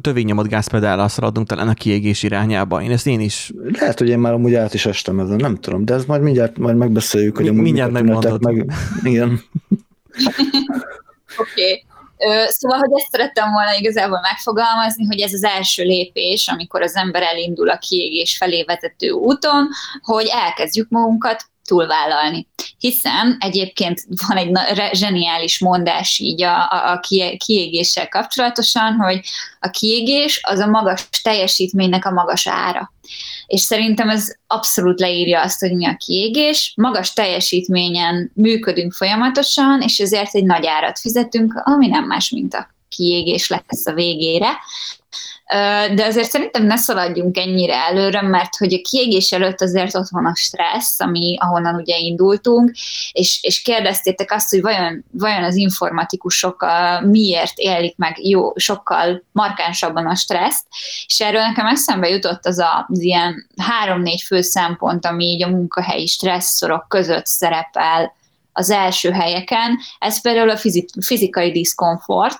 tövénynyomott gázpedállal szaladunk talán a kiégés irányába. Én ezt én is... Lehet, hogy én már amúgy át is estem ezen, nem tudom, de ez majd mindjárt majd megbeszéljük, hogy amúgy mindjárt megmondod. Meg... Igen. Oké. okay. Szóval, hogy ezt szerettem volna igazából megfogalmazni, hogy ez az első lépés, amikor az ember elindul a kiégés felé vezető úton, hogy elkezdjük magunkat túlvállalni. Hiszen egyébként van egy zseniális mondás így a, a, a kiégéssel kapcsolatosan, hogy a kiégés az a magas teljesítménynek a magas ára. És szerintem ez abszolút leírja azt, hogy mi a kiégés. Magas teljesítményen működünk folyamatosan, és ezért egy nagy árat fizetünk, ami nem más, mint a kiégés lesz a végére de azért szerintem ne szaladjunk ennyire előre, mert hogy a kiégés előtt azért ott van a stressz, ami, ahonnan ugye indultunk, és, és kérdeztétek azt, hogy vajon, vajon az informatikusok a, miért élik meg jó, sokkal markánsabban a stresszt, és erről nekem eszembe jutott az a, az ilyen három-négy fő szempont, ami így a munkahelyi stresszorok között szerepel az első helyeken. Ez például a fizikai diszkomfort,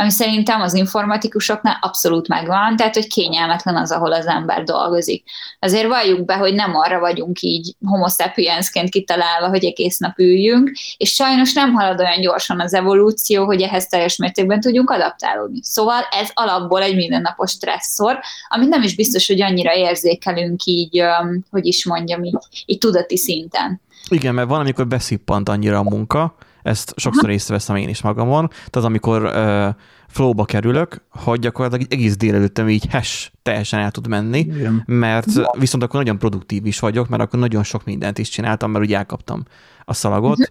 ami szerintem az informatikusoknál abszolút megvan, tehát hogy kényelmetlen az, ahol az ember dolgozik. Azért valljuk be, hogy nem arra vagyunk így homo sapiensként kitalálva, hogy egész nap üljünk, és sajnos nem halad olyan gyorsan az evolúció, hogy ehhez teljes mértékben tudjunk adaptálódni. Szóval ez alapból egy mindennapos stresszor, amit nem is biztos, hogy annyira érzékelünk így, hogy is mondjam, így, így tudati szinten. Igen, mert van, amikor beszippant annyira a munka, ezt sokszor észreveszem én is magamon. Tehát amikor uh, flowba kerülök, hogy gyakorlatilag egész délelőttem így hash teljesen el tud menni, Igen. mert viszont akkor nagyon produktív is vagyok, mert akkor nagyon sok mindent is csináltam, mert ugye elkaptam a szalagot, mhm.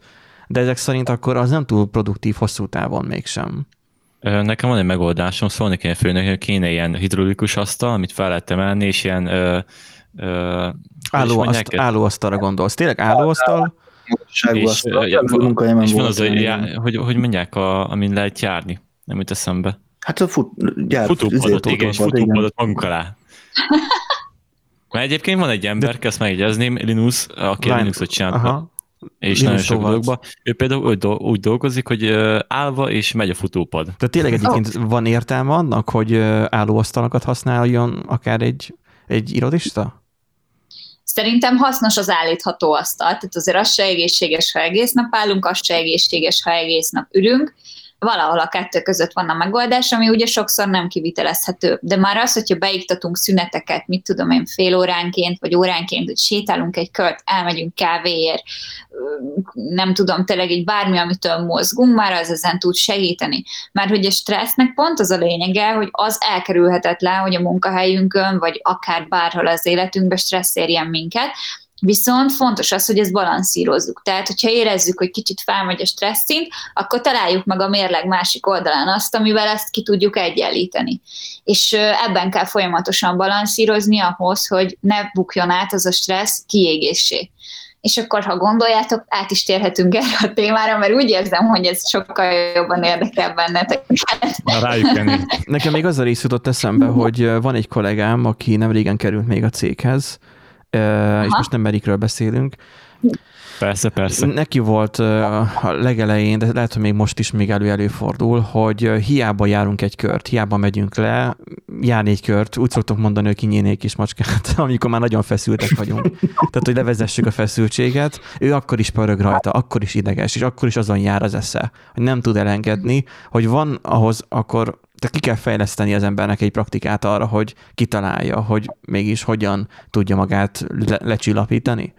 de ezek szerint akkor az nem túl produktív hosszú távon mégsem. Nekem van egy megoldásom, szólni kéne főnök, hogy kéne ilyen hidrolikus asztal, amit fel lehet emelni, és ilyen ö, Álló, azt, állóasztalra gondolsz. Tényleg állóasztal? És, és van az, hogy, hogy, hogy mondják, a, amin lehet járni. Nem jut eszembe. Hát a fut, gyár, futópadot, igen, és futópadot magunk alá. Mert egyébként van egy ember, De... ezt megjegyezném, Linus, aki Line. Linuxot csinál. És Linus nagyon sok dolgokban. Ő például úgy, úgy dolgozik, hogy állva és megy a futópad. De tényleg egyébként oh. van értelme annak, hogy állóasztalokat használjon akár egy, egy irodista? Szerintem hasznos az állítható asztal, tehát azért az se egészséges, ha egész nap állunk, az se egészséges, ha egész nap ülünk, valahol a kettő között van a megoldás, ami ugye sokszor nem kivitelezhető. De már az, hogyha beiktatunk szüneteket, mit tudom én, fél óránként, vagy óránként, hogy sétálunk egy kört, elmegyünk kávéért, nem tudom, tényleg egy bármi, amitől mozgunk, már az ezen tud segíteni. Mert hogy a stressznek pont az a lényege, hogy az elkerülhetetlen, hogy a munkahelyünkön, vagy akár bárhol az életünkben stressz érjen minket, Viszont fontos az, hogy ezt balanszírozzuk. Tehát, hogyha érezzük, hogy kicsit felmegy a stresszint, akkor találjuk meg a mérleg másik oldalán azt, amivel ezt ki tudjuk egyenlíteni. És ebben kell folyamatosan balanszírozni ahhoz, hogy ne bukjon át az a stressz kiégésé. És akkor, ha gondoljátok, át is térhetünk erre a témára, mert úgy érzem, hogy ez sokkal jobban érdekel benneteket. Nekem még az a rész jutott eszembe, hogy van egy kollégám, aki nem régen került még a céghez, Aha. és most nem Merikről beszélünk. Persze, persze. Neki volt a legelején, de lehet, hogy még most is még elő-előfordul, hogy hiába járunk egy kört, hiába megyünk le, járni egy kört, úgy szoktuk mondani, hogy kinyínék kis macskát, amikor már nagyon feszültek vagyunk. Tehát, hogy levezessük a feszültséget, ő akkor is pörög rajta, akkor is ideges, és akkor is azon jár az esze, hogy nem tud elengedni, hogy van ahhoz akkor tehát ki kell fejleszteni az embernek egy praktikát arra, hogy kitalálja, hogy mégis hogyan tudja magát le- lecsillapítani.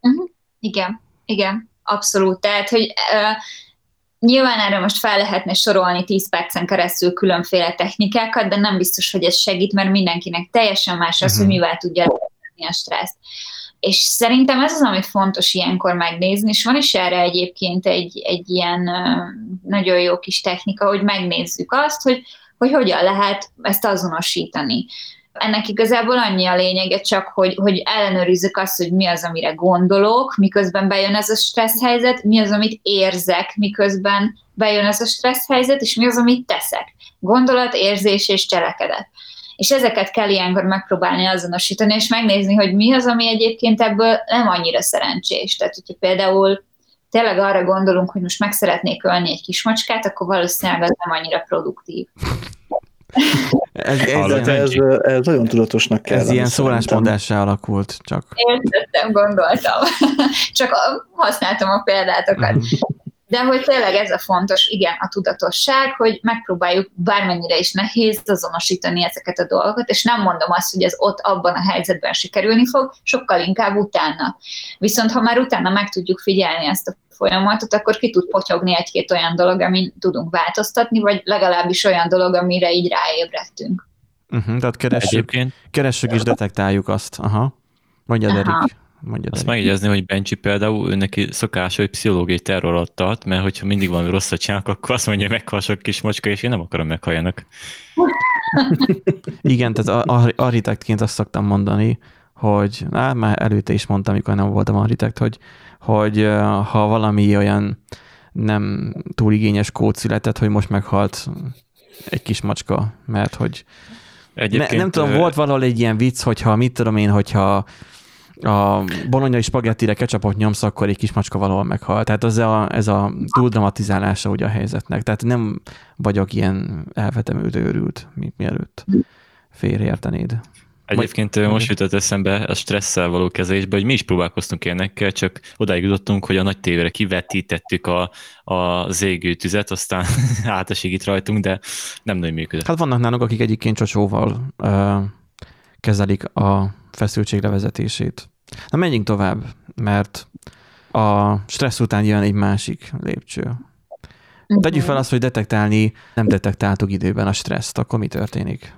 Uh-huh. Igen, igen, abszolút. Tehát, hogy uh, nyilván erre most fel lehetne sorolni 10 percen keresztül különféle technikákat, de nem biztos, hogy ez segít, mert mindenkinek teljesen más az, uh-huh. hogy mivel tudja a stresszt. És szerintem ez az, amit fontos ilyenkor megnézni, és van is erre egyébként egy, egy ilyen nagyon jó kis technika, hogy megnézzük azt, hogy, hogy hogyan lehet ezt azonosítani. Ennek igazából annyi a lényege csak, hogy, hogy ellenőrizzük azt, hogy mi az, amire gondolok, miközben bejön ez a stressz helyzet, mi az, amit érzek, miközben bejön ez a stressz helyzet, és mi az, amit teszek. Gondolat, érzés és cselekedet és ezeket kell ilyenkor megpróbálni azonosítani, és megnézni, hogy mi az, ami egyébként ebből nem annyira szerencsés. Tehát, hogyha például tényleg arra gondolunk, hogy most meg szeretnék ölni egy kismacskát, akkor valószínűleg az nem annyira produktív. ez, ez, ez, ez, ez nagyon tudatosnak kell. Ez ilyen szólásmondássá alakult, csak. Értettem, gondoltam. csak használtam a példátokat. De hogy tényleg ez a fontos, igen, a tudatosság, hogy megpróbáljuk bármennyire is nehéz azonosítani ezeket a dolgokat, és nem mondom azt, hogy ez ott abban a helyzetben sikerülni fog, sokkal inkább utána. Viszont ha már utána meg tudjuk figyelni ezt a folyamatot, akkor ki tud potyogni egy-két olyan dolog, amin tudunk változtatni, vagy legalábbis olyan dolog, amire így ráébredtünk. Uh-huh, tehát keressük, keressük és detektáljuk azt. Aha. Mondja, Erik. Mondja Azt megjegyezni, hogy Bencsi például ő neki szokás, hogy pszichológiai terror alatt tart, mert hogyha mindig valami rosszat csinálok, akkor azt mondja, hogy meghal sok kis mocska, és én nem akarom meghalljanak. Igen, tehát architektként azt szoktam mondani, hogy á, már előtte is mondtam, amikor nem voltam architekt, hogy, hogy ha valami olyan nem túl igényes kód született, hogy most meghalt egy kis macska, mert hogy ne, nem tudom, volt valahol egy ilyen vicc, hogyha mit tudom én, hogyha a bolonyai spagettire ketchupot nyomsz, akkor egy kis macska valahol meghal. Tehát ez a, ez a túl dramatizálása ugye a helyzetnek. Tehát nem vagyok ilyen elvetemült őrült, mint mielőtt félreértenéd. Egyébként Majd... most jutott eszembe a stresszel való kezelésbe, hogy mi is próbálkoztunk ilyenekkel, csak odáig jutottunk, hogy a nagy tévére kivetítettük a, a zégő tüzet, aztán átesik rajtunk, de nem nagyon működött. Hát vannak nálunk, akik egyébként csocsóval uh, kezelik a feszültség levezetését. Na menjünk tovább, mert a stressz után jön egy másik lépcső. Tegyük fel azt, hogy detektálni nem detektáltuk időben a stresszt, akkor mi történik?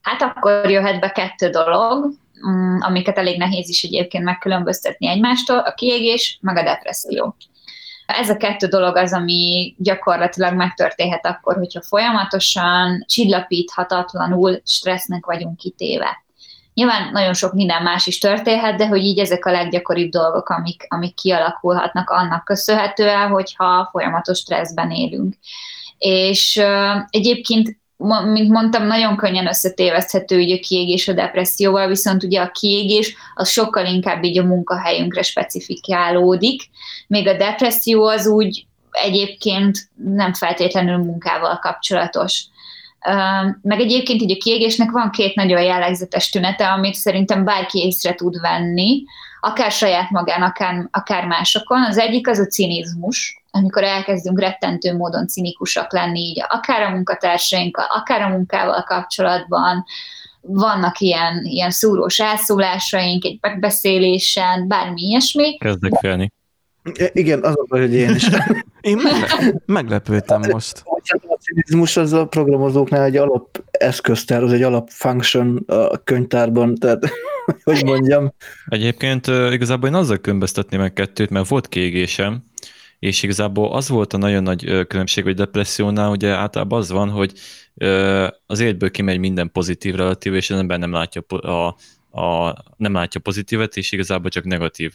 Hát akkor jöhet be kettő dolog, mm, amiket elég nehéz is egyébként megkülönböztetni egymástól, a kiégés, meg a depresszió. Ez a kettő dolog az, ami gyakorlatilag megtörténhet akkor, hogyha folyamatosan csillapíthatatlanul stressznek vagyunk kitéve. Nyilván nagyon sok minden más is történhet, de hogy így ezek a leggyakoribb dolgok, amik, amik kialakulhatnak annak köszönhetően, hogyha folyamatos stresszben élünk. És uh, egyébként mint mondtam, nagyon könnyen összetéveszthető így a kiégés a depresszióval, viszont ugye a kiégés az sokkal inkább így a munkahelyünkre specifikálódik, még a depresszió az úgy egyébként nem feltétlenül munkával kapcsolatos. Meg egyébként így a kiégésnek van két nagyon jellegzetes tünete, amit szerintem bárki észre tud venni, akár saját magán, akár, akár másokon. Az egyik az a cinizmus, amikor elkezdünk rettentő módon cinikusak lenni, így akár a munkatársainkkal, akár a munkával kapcsolatban, vannak ilyen, ilyen szúrós elszólásaink, egy megbeszélésen, bármi ilyesmi. Kezdek félni. Igen, az a baj, hogy én is. Én meglepődtem most. A cinizmus az a programozóknál egy alap eszköztár, az egy alap function a könyvtárban, tehát hogy mondjam. Egyébként igazából én azzal különböztetném meg kettőt, mert volt kiégésem, és igazából az volt a nagyon nagy különbség, hogy depressziónál ugye általában az van, hogy az életből kimegy minden pozitív relatív, és az ember nem látja a, a, nem látja pozitívet, és igazából csak negatív.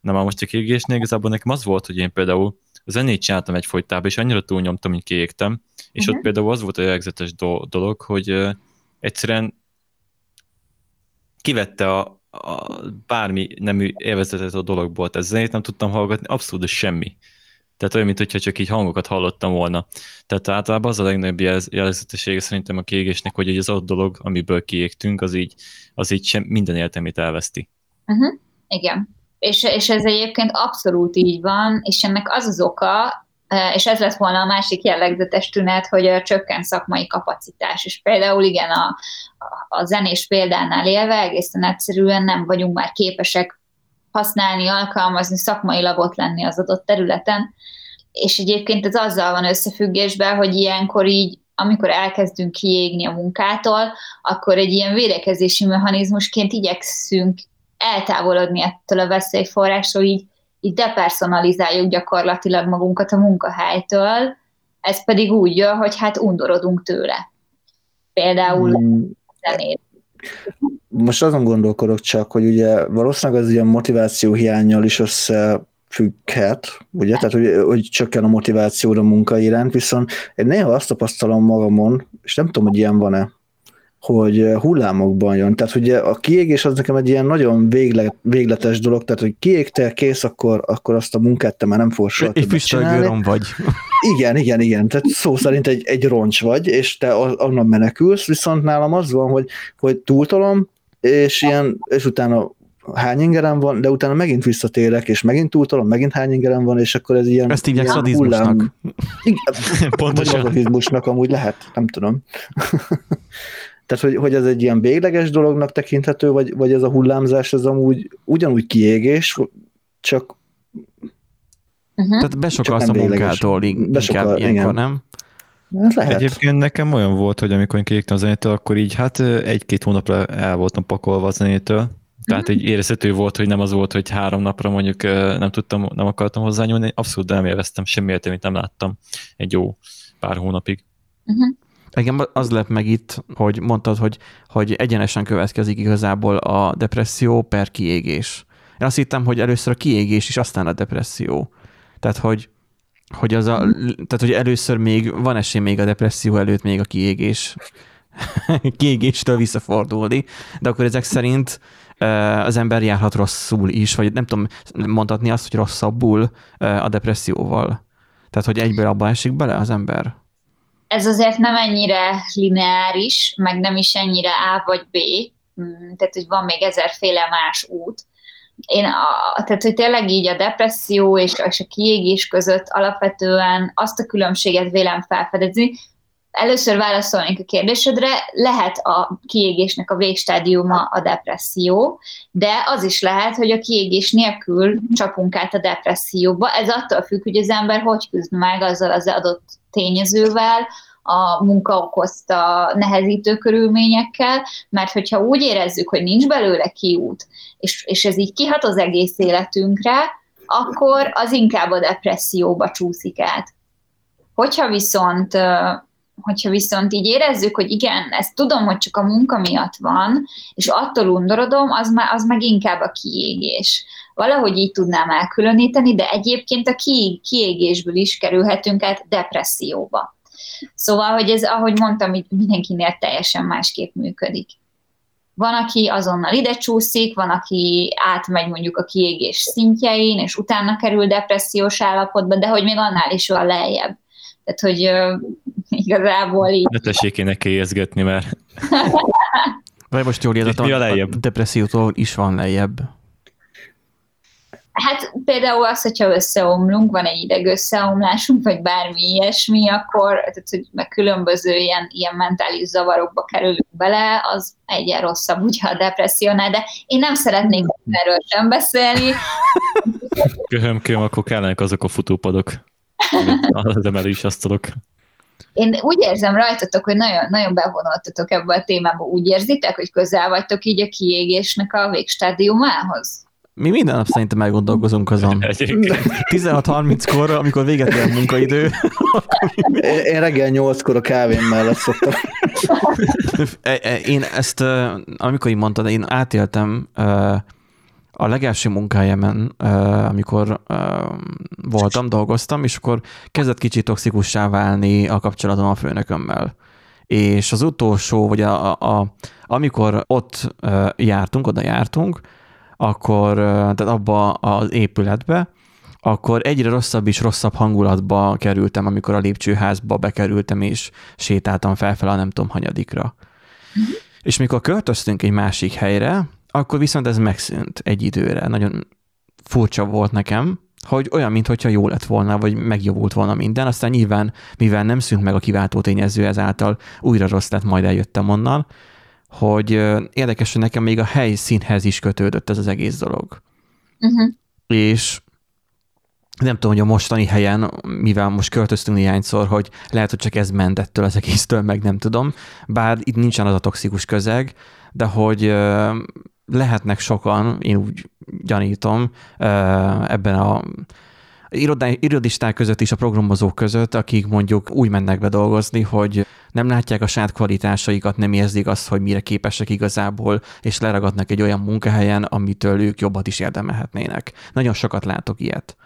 Na már most a kiégésnél igazából nekem az volt, hogy én például zenét csináltam egy folytában, és annyira túlnyomtam, hogy kiégtem, és uh-huh. ott például az volt a jellegzetes do- dolog, hogy uh, egyszerűen kivette a, a bármi nemű élvezetet a dologból, tehát zenét nem tudtam hallgatni, abszolút semmi. Tehát olyan, mintha csak így hangokat hallottam volna. Tehát általában az a legnagyobb jellegzetessége szerintem a kiégésnek, hogy az ott dolog, amiből kiégtünk, az így, az így sem minden értelmét elveszti. Uh-huh. Igen. És, és ez egyébként abszolút így van, és ennek az az oka, e, és ez lett volna a másik jellegzetes tünet, hogy a csökkent szakmai kapacitás. És például igen, a, a zenés példánál élve egészen egyszerűen nem vagyunk már képesek használni, alkalmazni, szakmailag ott lenni az adott területen. És egyébként ez azzal van összefüggésben, hogy ilyenkor így, amikor elkezdünk kiégni a munkától, akkor egy ilyen védekezési mechanizmusként igyekszünk eltávolodni ettől a veszélyforrásról, így, így depersonalizáljuk gyakorlatilag magunkat a munkahelytől, ez pedig úgy jön, hogy hát undorodunk tőle. Például hmm. zenét most azon gondolkodok csak, hogy ugye valószínűleg az ilyen motiváció hiányjal is összefügghet, ugye, tehát hogy, hogy csökken a motiváció a munka iránt, viszont én néha azt tapasztalom magamon, és nem tudom, hogy ilyen van-e, hogy hullámokban jön. Tehát ugye a kiégés az nekem egy ilyen nagyon végle, végletes dolog, tehát hogy kiégtél, kész, akkor, akkor azt a munkát te már nem fogsz soha Egy vagy. Igen, igen, igen. Tehát szó szerint egy, egy roncs vagy, és te onnan menekülsz, viszont nálam az van, hogy, hogy túltolom, és ilyen, és utána hány ingerem van, de utána megint visszatérek, és megint túltolom, megint hány ingerem van, és akkor ez ilyen... Ezt így szadizmusnak. Igen, Pontosan. amúgy lehet, nem tudom. Tehát, hogy, hogy ez egy ilyen végleges dolognak tekinthető, vagy, vagy ez a hullámzás, ez amúgy ugyanúgy kiégés, csak Uh-huh. Tehát besokalsz a munkától inkább Besokal, ilyenkor, igen. nem? Ez lehet. Egyébként nekem olyan volt, hogy amikor én kiégtem a zenétől, akkor így hát egy-két hónapra el voltam pakolva a zenétől. Tehát egy érezhető volt, hogy nem az volt, hogy három napra mondjuk nem tudtam, nem akartam hozzányúlni, abszolút nem élveztem, semmi értelmét nem láttam egy jó pár hónapig. Uh-huh. Engem az lett meg itt, hogy mondtad, hogy, hogy egyenesen következik igazából a depresszió per kiégés. Én azt hittem, hogy először a kiégés is, aztán a depresszió. Tehát, hogy, hogy, az a, tehát, hogy először még van esély még a depresszió előtt még a kiégés, kiégéstől visszafordulni, de akkor ezek szerint az ember járhat rosszul is, vagy nem tudom mondhatni azt, hogy rosszabbul a depresszióval. Tehát, hogy egyből abba esik bele az ember ez azért nem ennyire lineáris, meg nem is ennyire A vagy B, mm, tehát hogy van még ezerféle más út. Én a, tehát, hogy tényleg így a depresszió és, és a kiégés között alapvetően azt a különbséget vélem felfedezni, Először válaszolnék a kérdésedre, lehet a kiégésnek a végstádiuma a depresszió, de az is lehet, hogy a kiégés nélkül csapunk át a depresszióba. Ez attól függ, hogy az ember hogy küzd meg azzal az adott tényezővel, a munka okozta nehezítő körülményekkel, mert hogyha úgy érezzük, hogy nincs belőle kiút, és, és ez így kihat az egész életünkre, akkor az inkább a depresszióba csúszik át. Hogyha viszont hogyha viszont így érezzük, hogy igen, ezt tudom, hogy csak a munka miatt van, és attól undorodom, az, már, az meg inkább a kiégés. Valahogy így tudnám elkülöníteni, de egyébként a kiégésből is kerülhetünk át depresszióba. Szóval, hogy ez, ahogy mondtam, mindenkinél teljesen másképp működik. Van, aki azonnal ide csúszik, van, aki átmegy mondjuk a kiégés szintjein, és utána kerül depressziós állapotba, de hogy még annál is van lejjebb. Tehát, hogy igazából így... Ne tessék én neki mert... Vagy most jól értettem, a, a depressziótól is van lejjebb. Hát például az, hogyha összeomlunk, van egy ideg összeomlásunk, vagy bármi ilyesmi, akkor tehát, hogy meg különböző ilyen, ilyen mentális zavarokba kerülünk bele, az egyen rosszabb ugye a depressziónál, de én nem szeretnék erről sem beszélni. Köhöm, köhöm, akkor kellenek azok a futópadok, az emelés asztalok. Én úgy érzem rajtatok, hogy nagyon, nagyon bevonultatok ebbe a témába. Úgy érzitek, hogy közel vagytok így a kiégésnek a végstádiumához? Mi minden nap szerintem elgondolkozunk azon. 16-30-kor, amikor véget ér a munkaidő. Én reggel 8-kor a kávén mellett szoktam. E, e, én ezt, amikor így mondtad, én átéltem a legelső munkájemen, amikor voltam, dolgoztam, és akkor kezdett kicsit toxikussá válni a kapcsolatom a főnökömmel. És az utolsó, vagy a, a, a, amikor ott jártunk, oda jártunk, akkor tehát abba az épületbe, akkor egyre rosszabb és rosszabb hangulatba kerültem, amikor a lépcsőházba bekerültem, és sétáltam felfel a nem tudom hanyadikra. Mm-hmm. És mikor költöztünk egy másik helyre, akkor viszont ez megszűnt egy időre. Nagyon furcsa volt nekem, hogy olyan, mintha jó lett volna, vagy megjavult volna minden, aztán nyilván, mivel nem szűnt meg a kiváltó tényező ezáltal, újra rossz lett, majd eljöttem onnan, hogy érdekes, hogy nekem még a helyszínhez is kötődött ez az egész dolog. Uh-huh. És nem tudom, hogy a mostani helyen, mivel most költöztünk néhányszor, hogy lehet, hogy csak ez ment ettől az egésztől, meg nem tudom, bár itt nincsen az a toxikus közeg, de hogy lehetnek sokan, én úgy gyanítom, ebben a irodisták között is, a programozók között, akik mondjuk úgy mennek be dolgozni, hogy nem látják a saját kvalitásaikat, nem érzik azt, hogy mire képesek igazából, és leragadnak egy olyan munkahelyen, amitől ők jobbat is érdemelhetnének. Nagyon sokat látok ilyet,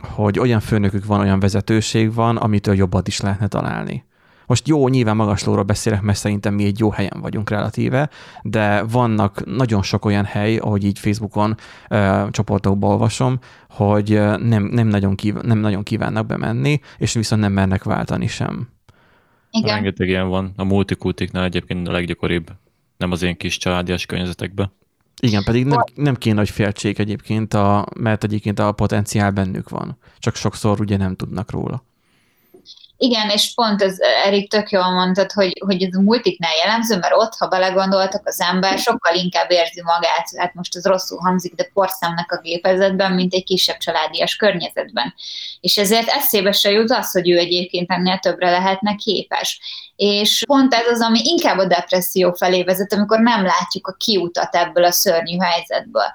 hogy olyan főnökük van, olyan vezetőség van, amitől jobbat is lehetne találni. Most jó, nyilván magaslóról beszélek, mert szerintem mi egy jó helyen vagyunk relatíve, de vannak nagyon sok olyan hely, ahogy így Facebookon uh, csoportokban olvasom, hogy nem, nem, nagyon kív- nem nagyon kívánnak bemenni, és viszont nem mernek váltani sem. Igen. Rengeteg ilyen van. A multikultiknál egyébként a leggyakoribb, nem az én kis családias környezetekben. Igen, pedig nem, nem kéne, hogy féltség egyébként, a, mert egyébként a potenciál bennük van. Csak sokszor ugye nem tudnak róla. Igen, és pont ez Erik tök jól mondtad, hogy, hogy ez a multiknál jellemző, mert ott, ha belegondoltak, az ember sokkal inkább érzi magát, hát most ez rosszul hangzik, de porszemnek a gépezetben, mint egy kisebb családias környezetben. És ezért eszébe se jut az, hogy ő egyébként ennél többre lehetne képes. És pont ez az, ami inkább a depresszió felé vezet, amikor nem látjuk a kiutat ebből a szörnyű helyzetből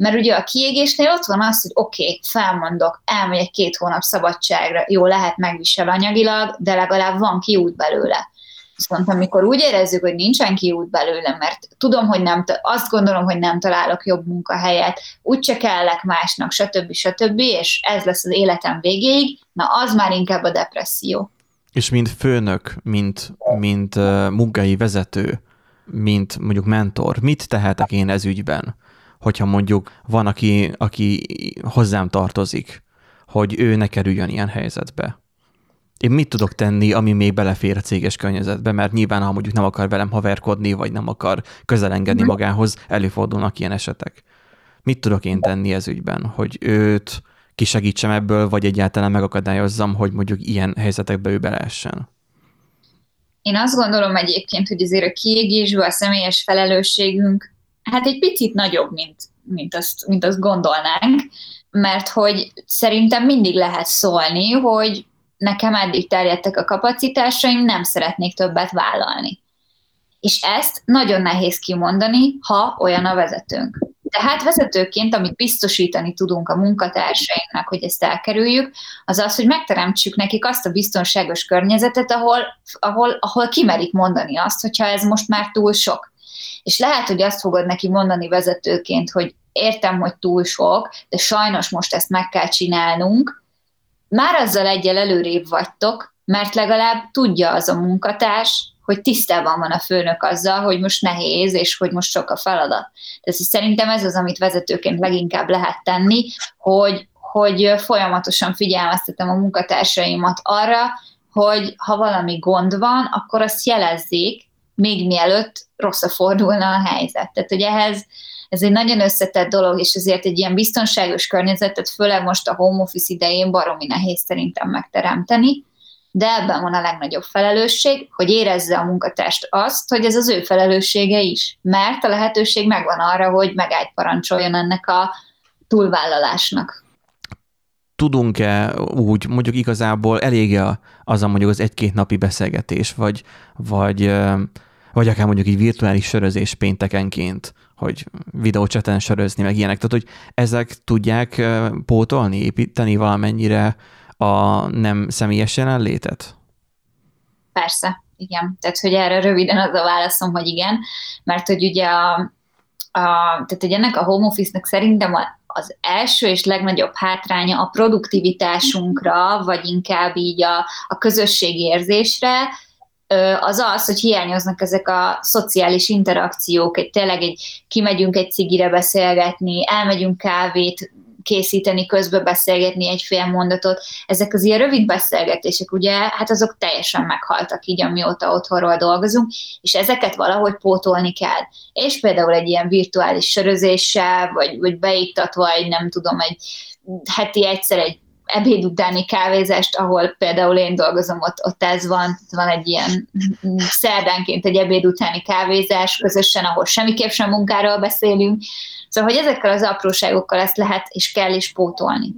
mert ugye a kiégésnél ott van az, hogy oké, okay, felmondok, elmegyek két hónap szabadságra, jó, lehet megvisel anyagilag, de legalább van kiút belőle. Viszont amikor úgy érezzük, hogy nincsen kiút belőle, mert tudom, hogy nem, azt gondolom, hogy nem találok jobb munkahelyet, úgyse kellek másnak, stb. stb., és ez lesz az életem végéig, na az már inkább a depresszió. És mint főnök, mint, mint uh, munkai vezető, mint mondjuk mentor, mit tehetek én ez ügyben? Hogyha mondjuk van, aki, aki hozzám tartozik, hogy ő ne kerüljön ilyen helyzetbe. Én mit tudok tenni, ami még belefér a céges környezetbe, mert nyilván, ha mondjuk nem akar velem haverkodni, vagy nem akar közelengedni mhm. magához, előfordulnak ilyen esetek. Mit tudok én tenni ez ügyben, hogy őt kisegítsem ebből, vagy egyáltalán megakadályozzam, hogy mondjuk ilyen helyzetekbe ő beleessen? Én azt gondolom egyébként, hogy azért a kiégésben a személyes felelősségünk hát egy picit nagyobb, mint, mint, azt, mint azt gondolnánk, mert hogy szerintem mindig lehet szólni, hogy nekem eddig terjedtek a kapacitásaim, nem szeretnék többet vállalni. És ezt nagyon nehéz kimondani, ha olyan a vezetőnk. Tehát vezetőként, amit biztosítani tudunk a munkatársainknak, hogy ezt elkerüljük, az az, hogy megteremtsük nekik azt a biztonságos környezetet, ahol, ahol, ahol kimerik mondani azt, hogyha ez most már túl sok. És lehet, hogy azt fogod neki mondani vezetőként, hogy értem, hogy túl sok, de sajnos most ezt meg kell csinálnunk, már azzal egyel előrébb vagytok, mert legalább tudja az a munkatárs, hogy tisztában van a főnök azzal, hogy most nehéz, és hogy most sok a feladat. Tehát szerintem ez az, amit vezetőként leginkább lehet tenni, hogy, hogy folyamatosan figyelmeztetem a munkatársaimat arra, hogy ha valami gond van, akkor azt jelezzék, még mielőtt rosszra fordulna a helyzet. Tehát, hogy ehhez ez egy nagyon összetett dolog, és ezért egy ilyen biztonságos környezetet, főleg most a home office idején baromi nehéz szerintem megteremteni, de ebben van a legnagyobb felelősség, hogy érezze a munkatest azt, hogy ez az ő felelőssége is, mert a lehetőség megvan arra, hogy megállt parancsoljon ennek a túlvállalásnak. Tudunk-e úgy, mondjuk igazából elég az a mondjuk az egy-két napi beszélgetés, vagy, vagy, vagy akár mondjuk egy virtuális sörözés péntekenként, hogy videócseten sörözni, meg ilyenek. Tehát, hogy ezek tudják pótolni, építeni valamennyire a nem személyes jelenlétet? Persze, igen. Tehát, hogy erre röviden az a válaszom, hogy igen, mert hogy ugye a, a tehát, hogy ennek a home office-nak szerintem az első és legnagyobb hátránya a produktivitásunkra, vagy inkább így a, a közösségi érzésre, az az, hogy hiányoznak ezek a szociális interakciók, egy tényleg egy kimegyünk egy cigire beszélgetni, elmegyünk kávét készíteni, közbe beszélgetni egy fél mondatot. Ezek az ilyen rövid beszélgetések, ugye, hát azok teljesen meghaltak így, amióta otthonról dolgozunk, és ezeket valahogy pótolni kell. És például egy ilyen virtuális sörözéssel, vagy, vagy beiktatva egy, nem tudom, egy heti egyszer egy ebéd utáni kávézást, ahol például én dolgozom, ott, ott ez van, van egy ilyen szerdánként egy ebéd utáni kávézás közösen, ahol semmiképp sem munkáról beszélünk. Szóval, hogy ezekkel az apróságokkal ezt lehet és kell is pótolni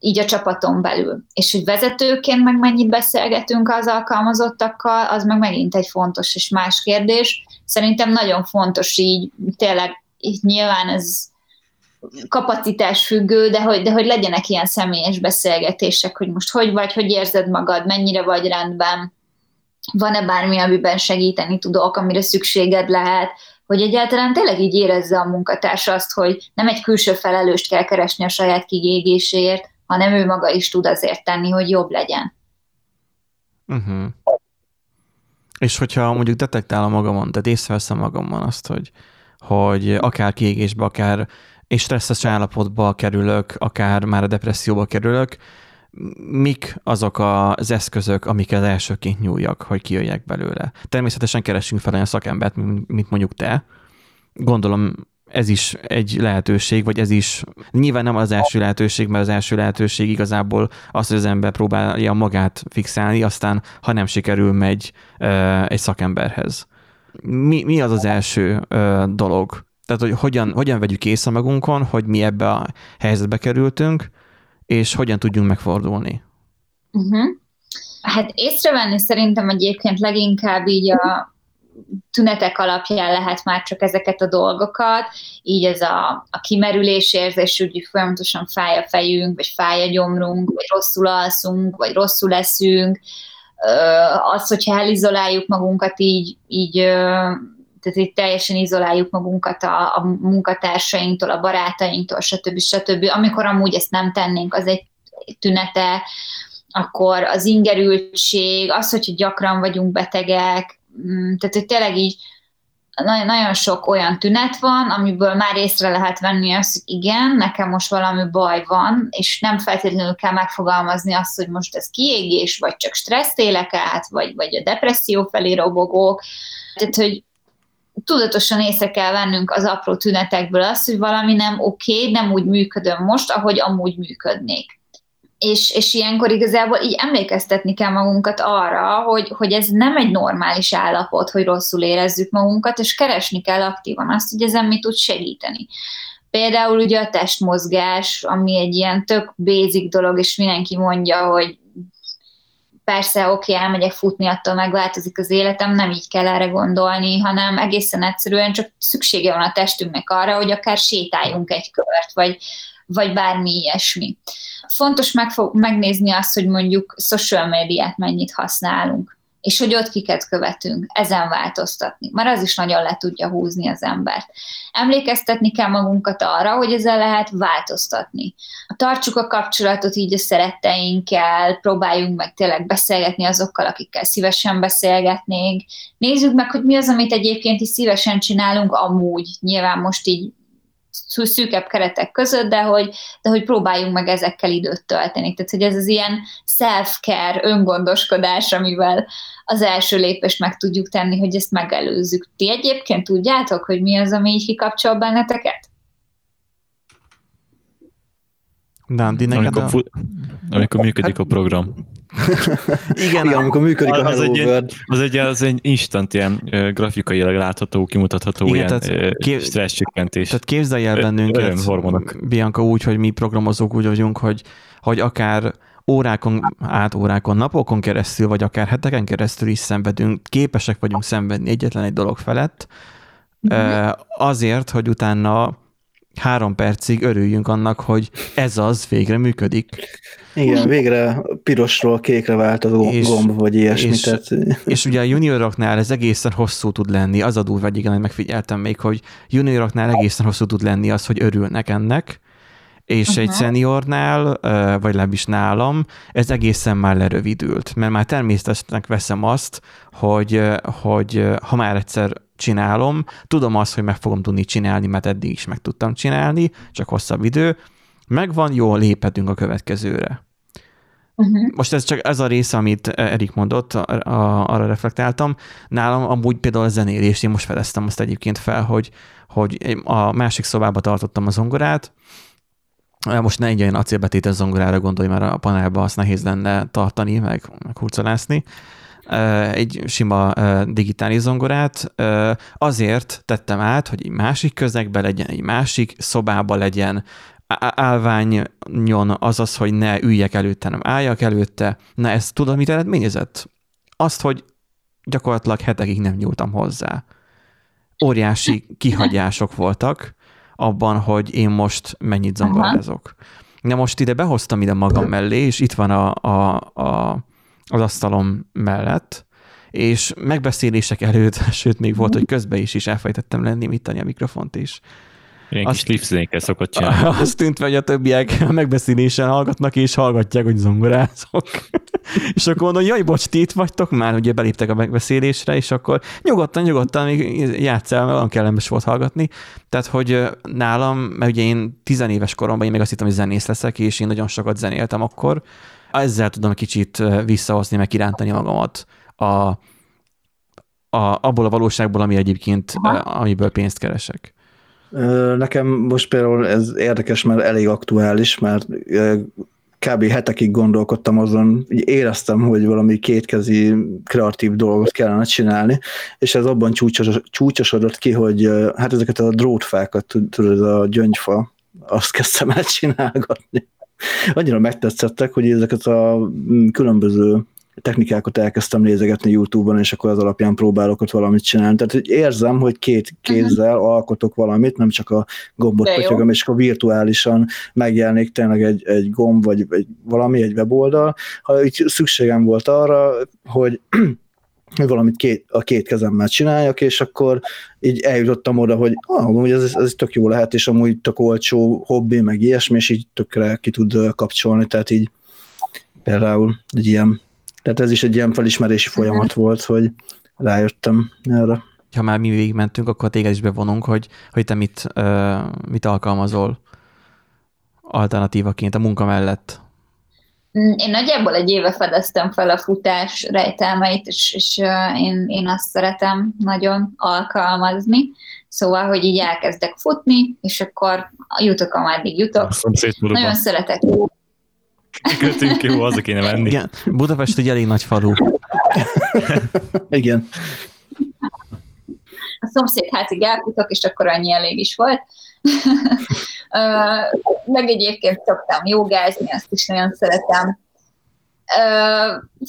így a csapaton belül. És hogy vezetőként meg mennyit beszélgetünk az alkalmazottakkal, az meg megint egy fontos és más kérdés. Szerintem nagyon fontos így, tényleg így nyilván ez kapacitás függő, de hogy, de hogy legyenek ilyen személyes beszélgetések, hogy most hogy vagy, hogy érzed magad, mennyire vagy rendben, van-e bármi, amiben segíteni tudok, amire szükséged lehet, hogy egyáltalán tényleg így érezze a munkatárs azt, hogy nem egy külső felelőst kell keresni a saját kigégéséért, hanem ő maga is tud azért tenni, hogy jobb legyen. Uh-huh. És hogyha mondjuk detektálom magamon, tehát észreveszem magamon azt, hogy, hogy akár kiégésbe, akár és stresszes állapotba kerülök, akár már a depresszióba kerülök, mik azok az eszközök, amiket elsőként nyúljak, hogy kijöjjek belőle. Természetesen keresünk fel olyan szakembert, mint mondjuk te. Gondolom ez is egy lehetőség, vagy ez is nyilván nem az első lehetőség, mert az első lehetőség igazából az, hogy az ember próbálja magát fixálni, aztán ha nem sikerül, megy egy szakemberhez. Mi, mi az az első dolog, tehát, hogy hogyan, hogyan vegyük észre magunkon, hogy mi ebbe a helyzetbe kerültünk, és hogyan tudjunk megfordulni. Uh-huh. Hát észrevenni szerintem egyébként leginkább így a tünetek alapján lehet már csak ezeket a dolgokat, így ez a, a kimerülés érzés, hogy folyamatosan fáj a fejünk, vagy fáj a gyomrunk, vagy rosszul alszunk, vagy rosszul leszünk, az, hogyha elizoláljuk magunkat így, így tehát itt teljesen izoláljuk magunkat a, a munkatársainktól, a barátainktól, stb. stb. Amikor amúgy ezt nem tennénk, az egy tünete, akkor az ingerültség, az, hogy gyakran vagyunk betegek, mm, tehát hogy tényleg így nagyon, nagyon sok olyan tünet van, amiből már észre lehet venni azt, hogy igen, nekem most valami baj van, és nem feltétlenül kell megfogalmazni azt, hogy most ez kiégés, vagy csak stressz élek át, vagy, vagy a depresszió felé robogok. Tehát, hogy tudatosan észre kell vennünk az apró tünetekből azt, hogy valami nem oké, okay, nem úgy működöm most, ahogy amúgy működnék. És, és ilyenkor igazából így emlékeztetni kell magunkat arra, hogy, hogy ez nem egy normális állapot, hogy rosszul érezzük magunkat, és keresni kell aktívan azt, hogy ezen mi tud segíteni. Például ugye a testmozgás, ami egy ilyen tök basic dolog, és mindenki mondja, hogy persze, oké, okay, elmegyek futni, attól megváltozik az életem, nem így kell erre gondolni, hanem egészen egyszerűen csak szüksége van a testünknek arra, hogy akár sétáljunk egy kört, vagy, vagy bármi ilyesmi. Fontos megfog, megnézni azt, hogy mondjuk social médiát mennyit használunk és hogy ott kiket követünk, ezen változtatni. Már az is nagyon le tudja húzni az embert. Emlékeztetni kell magunkat arra, hogy ezzel lehet változtatni. Tartsuk a kapcsolatot így a szeretteinkkel, próbáljunk meg tényleg beszélgetni azokkal, akikkel szívesen beszélgetnénk. Nézzük meg, hogy mi az, amit egyébként is szívesen csinálunk amúgy. Nyilván most így szűkebb keretek között, de hogy, de hogy próbáljunk meg ezekkel időt tölteni. Tehát, hogy ez az ilyen self-care, öngondoskodás, amivel az első lépést meg tudjuk tenni, hogy ezt megelőzzük. Ti egyébként tudjátok, hogy mi az, ami így kikapcsol benneteket? Nandi, neked amikor, a... fu- amikor működik a program. Igen, Igen amikor működik az, a Hello az egy, World. Az egy, az egy instant ilyen grafikailag látható, kimutatható Igen, ilyen tehát, kép... stressz csökkentés. Tehát képzelj el bennünket, Bianca, úgy, hogy mi programozók úgy vagyunk, hogy, hogy akár órákon, át órákon, napokon keresztül, vagy akár heteken keresztül is szenvedünk, képesek vagyunk szenvedni egyetlen egy dolog felett, mm-hmm. azért, hogy utána három percig örüljünk annak, hogy ez az végre működik. Igen, végre pirosról kékre vált a és, gomb, vagy ilyesmi. És, tehát... és ugye a junioroknál ez egészen hosszú tud lenni, az a durva, vagy igen, hogy megfigyeltem még, hogy junioroknál egészen hosszú tud lenni az, hogy örülnek ennek, és uh-huh. egy szeniornál, vagy legalábbis nálam, ez egészen már lerövidült, mert már természetesnek veszem azt, hogy, hogy ha már egyszer csinálom, tudom azt, hogy meg fogom tudni csinálni, mert eddig is meg tudtam csinálni, csak hosszabb idő, megvan, jó, léphetünk a következőre. Uh-huh. Most ez csak ez a része, amit Erik mondott, arra reflektáltam. Nálam amúgy például a zenélés, én most fedeztem azt egyébként fel, hogy, hogy a másik szobába tartottam a zongorát, most ne egy olyan acélbetétes zongorára gondolj, mert a panelba azt nehéz lenne tartani, meg, meg hurcolászni. Egy sima digitális zongorát azért tettem át, hogy egy másik közegben legyen, egy másik szobában legyen, állványon az az, hogy ne üljek előtte, nem álljak előtte. Na ezt tudod, mit eredményezett? Azt, hogy gyakorlatilag hetekig nem nyúltam hozzá. Óriási kihagyások voltak abban, hogy én most mennyit zongorázok. Na most ide behoztam ide magam mellé, és itt van a, a, a, az asztalom mellett, és megbeszélések előtt, sőt még volt, hogy közben is is elfejtettem lenni, mit a mikrofont is. Ilyen azt, kis lipszénékkel szokott csinálni. Azt tűnt, hogy a többiek a megbeszélésen hallgatnak, és hallgatják, hogy zongorázok. és akkor mondom, jaj, bocs, ti itt vagytok már, ugye beléptek a megbeszélésre, és akkor nyugodtan, nyugodtan, még játszál, mert olyan kellemes volt hallgatni. Tehát, hogy nálam, mert ugye én tizenéves koromban én még azt hittem, hogy zenész leszek, és én nagyon sokat zenéltem akkor. Ezzel tudom kicsit visszahozni, meg kirántani magamat a, a, abból a valóságból, ami egyébként, Aha. amiből pénzt keresek. Nekem most például ez érdekes, mert elég aktuális, mert kb. hetekig gondolkodtam azon, így éreztem, hogy valami kétkezi kreatív dolgot kellene csinálni, és ez abban csúcsos, csúcsosodott ki, hogy hát ezeket a drótfákat, tudod, a gyöngyfa, azt kezdtem el csinálgatni. Annyira megtetszettek, hogy ezeket a különböző technikákat elkezdtem nézegetni YouTube-on, és akkor az alapján próbálok ott valamit csinálni. Tehát hogy érzem, hogy két kézzel uh-huh. alkotok valamit, nem csak a gombot potyogom, és akkor virtuálisan megjelenik tényleg egy, egy gomb, vagy egy, valami, egy weboldal. Ha így szükségem volt arra, hogy valamit két, a két kezemmel csináljak, és akkor így eljutottam oda, hogy ah, amúgy ez, ez tök jó lehet, és amúgy tök olcsó hobbi, meg ilyesmi, és így tökre ki tud kapcsolni, tehát így például egy ilyen tehát ez is egy ilyen felismerési folyamat volt, hogy rájöttem erre. Ha már mi végigmentünk, akkor téged is bevonunk, hogy, hogy te mit, uh, mit alkalmazol alternatívaként a munka mellett. Mm, én nagyjából egy éve fedeztem fel a futás rejtelmeit, és, és én, én azt szeretem nagyon alkalmazni. Szóval, hogy így elkezdek futni, és akkor jutok, ameddig jutok. Nagyon szeretek Kötünk jó, az kéne menni. Igen, Budapest egy elég nagy falu. Igen. A szomszéd hátig elfutok, és akkor annyi elég is volt. Meg egyébként szoktam jogázni, azt is nagyon szeretem.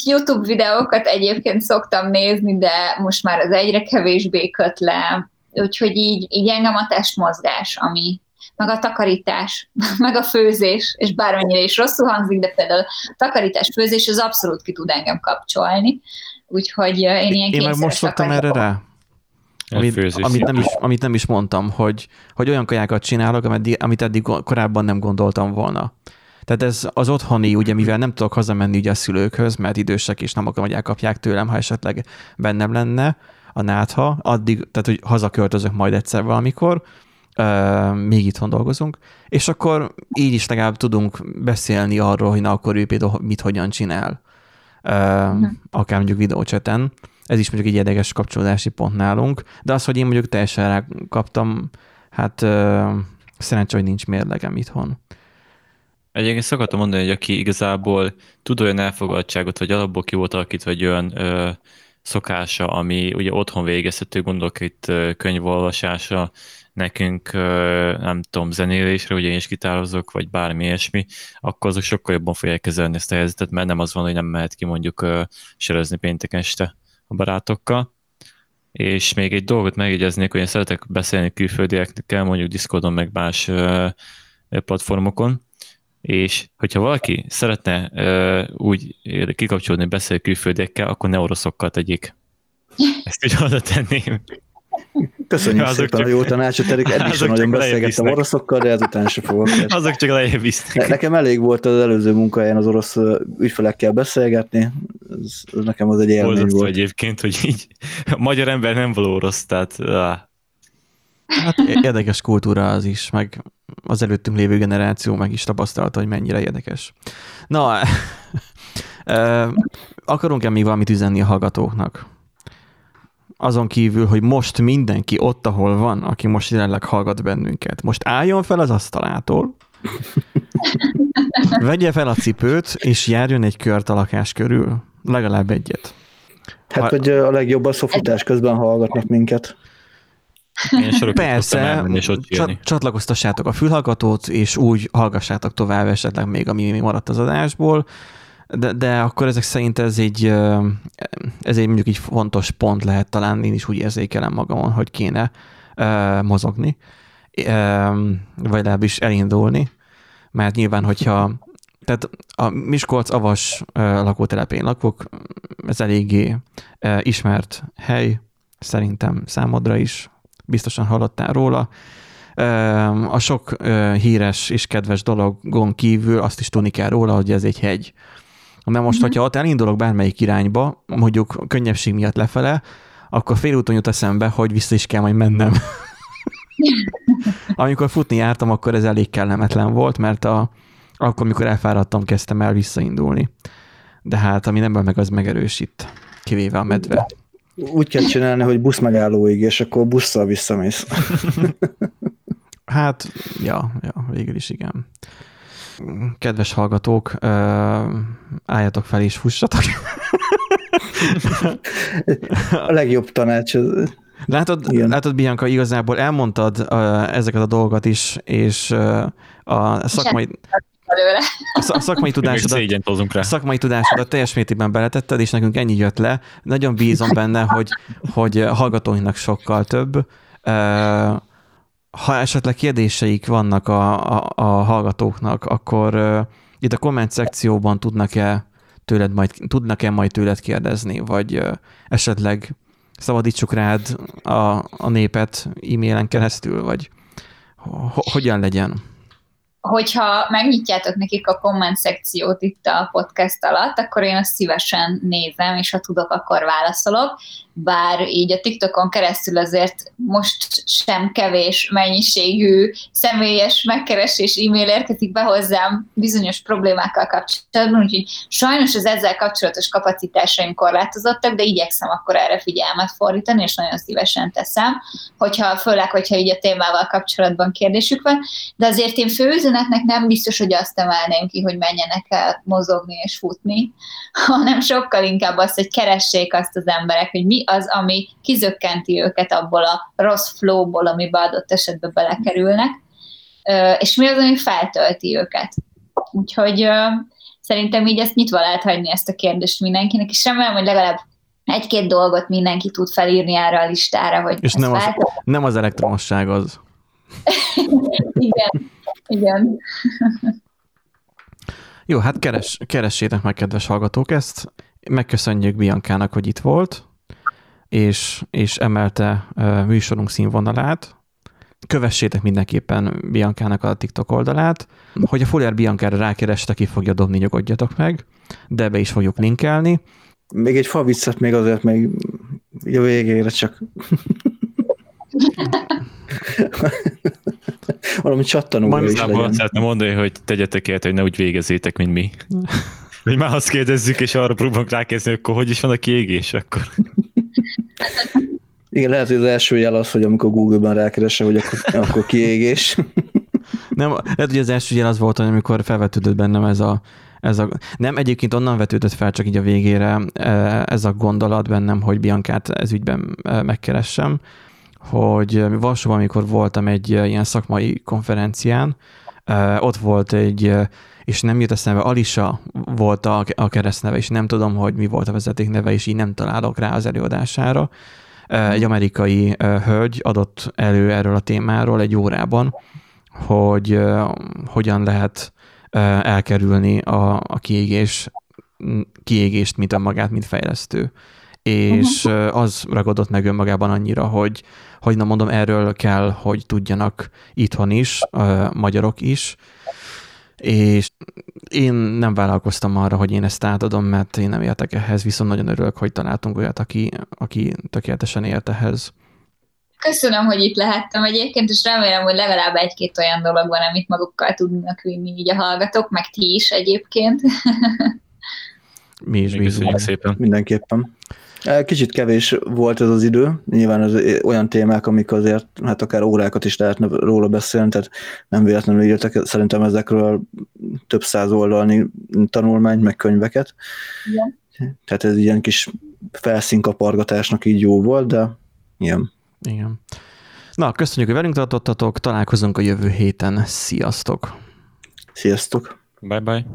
YouTube videókat egyébként szoktam nézni, de most már az egyre kevésbé köt le, úgyhogy így, így engem a testmozgás, ami, meg a takarítás, meg a főzés, és bármennyire is rosszul hangzik, de például a takarítás, főzés az abszolút ki tud engem kapcsolni. Úgyhogy én ilyen Én meg most szoktam erre rá. Amit, amit, nem is, amit nem is mondtam, hogy, hogy olyan kajákat csinálok, amit, amit eddig korábban nem gondoltam volna. Tehát ez az otthoni, ugye mivel nem tudok hazamenni ugye a szülőkhöz, mert idősek és nem akarom, hogy elkapják tőlem, ha esetleg bennem lenne a nátha, addig, tehát hogy hazaköltözök majd egyszer valamikor, uh, még itthon dolgozunk, és akkor így is legalább tudunk beszélni arról, hogy na akkor ő például mit hogyan csinál, uh, akár mondjuk videócseten. Ez is mondjuk egy érdekes kapcsolódási pont nálunk, de az, hogy én mondjuk teljesen rá kaptam, hát uh, szerencsé, hogy nincs mérlegem itthon. Egyébként szoktam mondani, hogy aki igazából tud olyan elfogadtságot, vagy alapból ki volt alakítva egy olyan ö, szokása, ami ugye otthon végezhető, gondolok itt ö, könyvolvasása, nekünk ö, nem tudom, zenélésre, ugye én is gitározok, vagy bármi ilyesmi, akkor azok sokkal jobban fogják kezelni ezt a helyzetet, mert nem az van, hogy nem mehet ki mondjuk ö, sörözni péntek este a barátokkal. És még egy dolgot megjegyeznék, hogy én szeretek beszélni külföldiekkel, mondjuk Discordon, meg más ö, platformokon, és hogyha valaki szeretne úgy kikapcsolódni, beszél külföldiekkel, akkor ne oroszokkal tegyék. Ezt így oda tenném. Köszönjük azok szépen csak, a jó tanácsot, eddig, eddig sem nagyon beszélgettem oroszokkal, de ezután sem fogok. Azok csak lejjebb visznek. Nekem elég volt az előző munkahelyen az orosz ügyfelekkel beszélgetni, ez, ez nekem az egy élmény volt. egyébként, hogy így a magyar ember nem való orosz, tehát... Ah. Hát érdekes kultúra az is, meg az előttünk lévő generáció meg is tapasztalta, hogy mennyire érdekes. Na, akarunk-e még valamit üzenni a hallgatóknak? Azon kívül, hogy most mindenki ott, ahol van, aki most jelenleg hallgat bennünket, most álljon fel az asztalától, vegye fel a cipőt, és járjon egy kört a lakás körül. Legalább egyet. Hát, ha... hogy a legjobb a szofutás közben hallgatnak minket. Én Persze, és ott csat, csatlakoztassátok a fülhallgatót, és úgy hallgassátok tovább esetleg még, ami maradt az adásból, de, de akkor ezek szerint ez egy, ez egy mondjuk egy fontos pont lehet talán, én is úgy érzékelem magamon, hogy kéne mozogni, uh, vagy legalábbis elindulni, mert nyilván, hogyha tehát a Miskolc-Avas lakótelepén lakok, ez eléggé ismert hely, szerintem számodra is, biztosan hallottál róla. A sok híres és kedves dologon kívül azt is tudni kell róla, hogy ez egy hegy. De most, mm-hmm. hogyha ott elindulok bármelyik irányba, mondjuk könnyebbség miatt lefele, akkor félúton jut eszembe, hogy vissza is kell majd mennem. amikor futni jártam, akkor ez elég kellemetlen volt, mert a, akkor, amikor elfáradtam, kezdtem el visszaindulni. De hát, ami nem meg, az megerősít, kivéve a medve úgy kell csinálni, hogy busz megállóig, és akkor busszal visszamész. hát, ja, ja, végül is igen. Kedves hallgatók, álljatok fel és fussatok. A legjobb tanács. Látod, igen. látod, Bianca, igazából elmondtad uh, ezeket a dolgokat is, és uh, a szakmai belőle. A szakmai tudásodat, rá. A szakmai tudásodat teljes mértékben beletetted, és nekünk ennyi jött le. Nagyon bízom benne, hogy, hogy hallgatóinknak sokkal több. Ha esetleg kérdéseik vannak a, a, a hallgatóknak, akkor itt a komment szekcióban tudnak-e tőled majd, tudnak-e majd tőled kérdezni, vagy esetleg szabadítsuk rád a, a népet e-mailen keresztül, vagy hogyan legyen? Hogyha megnyitjátok nekik a komment szekciót itt a podcast alatt, akkor én azt szívesen nézem, és ha tudok, akkor válaszolok. Bár így a TikTokon keresztül azért most sem kevés mennyiségű személyes megkeresés e-mail érkezik be hozzám bizonyos problémákkal kapcsolatban, úgyhogy sajnos az ezzel kapcsolatos kapacitásaim korlátozottak, de igyekszem akkor erre figyelmet fordítani, és nagyon szívesen teszem, hogyha főleg, hogyha így a témával kapcsolatban kérdésük van, de azért én főző üzenetnek nem biztos, hogy azt emelném ki, hogy menjenek el mozogni és futni, hanem sokkal inkább azt, hogy keressék azt az emberek, hogy mi az, ami kizökkenti őket abból a rossz flowból, amibe adott esetben belekerülnek, és mi az, ami feltölti őket. Úgyhogy szerintem így ezt nyitva lehet hagyni ezt a kérdést mindenkinek, és remélem, hogy legalább egy-két dolgot mindenki tud felírni erre a listára, hogy És nem az, nem az elektromosság az. igen, igen. Jó, hát keres, keressétek meg, kedves hallgatók, ezt. Megköszönjük Biankának, hogy itt volt, és, és emelte uh, műsorunk színvonalát. Kövessétek mindenképpen Biankának a TikTok oldalát. Hogy a Fuller Biankára rákerestek, ki fogja dobni, nyugodjatok meg, de be is fogjuk linkelni. Még egy fa viccet még azért még jó végére csak Valami csattanó is legyen. Szeretném mondani, hogy tegyetek el, hogy ne úgy végezzétek, mint mi. Hogy már azt kérdezzük, és arra próbálunk rákérdezni, akkor hogy is van a kiégés akkor. Igen, lehet, hogy az első jel az, hogy amikor Google-ben rákeresem, hogy akkor, akkor kiégés. Nem, lehet, hogy az első jel az volt, amikor felvetődött bennem ez a, ez a, nem, egyébként onnan vetődött fel csak így a végére e, ez a gondolat bennem, hogy Biancát ez ügyben e, megkeressem, hogy Varsóban, amikor voltam egy e, ilyen szakmai konferencián, ott volt egy, és nem jut eszembe, Alisa volt a, a keresztneve, és nem tudom, hogy mi volt a vezeték neve, és így nem találok rá az előadására. Egy amerikai hölgy adott elő erről a témáról egy órában, hogy hogyan lehet elkerülni a, a kiégés, kiégést, mint magát, mint fejlesztő. És az ragadott meg önmagában annyira, hogy, hogy na mondom, erről kell, hogy tudjanak itthon is, magyarok is, és én nem vállalkoztam arra, hogy én ezt átadom, mert én nem értek ehhez, viszont nagyon örülök, hogy találtunk olyat, aki, aki tökéletesen ért ehhez. Köszönöm, hogy itt lehettem egyébként, és remélem, hogy legalább egy-két olyan dolog van, amit magukkal tudnak vinni így a hallgatók, meg ti is egyébként. Mi is bízunk szépen. Mindenképpen. Kicsit kevés volt ez az idő, nyilván az olyan témák, amik azért, hát akár órákat is lehetne róla beszélni, tehát nem véletlenül írtak szerintem ezekről több száz oldalni tanulmányt, meg könyveket. Igen. Tehát ez ilyen kis felszínkapargatásnak így jó volt, de ilyen. Igen. Na, köszönjük, hogy velünk tartottatok, találkozunk a jövő héten. Sziasztok! Sziasztok! Bye-bye!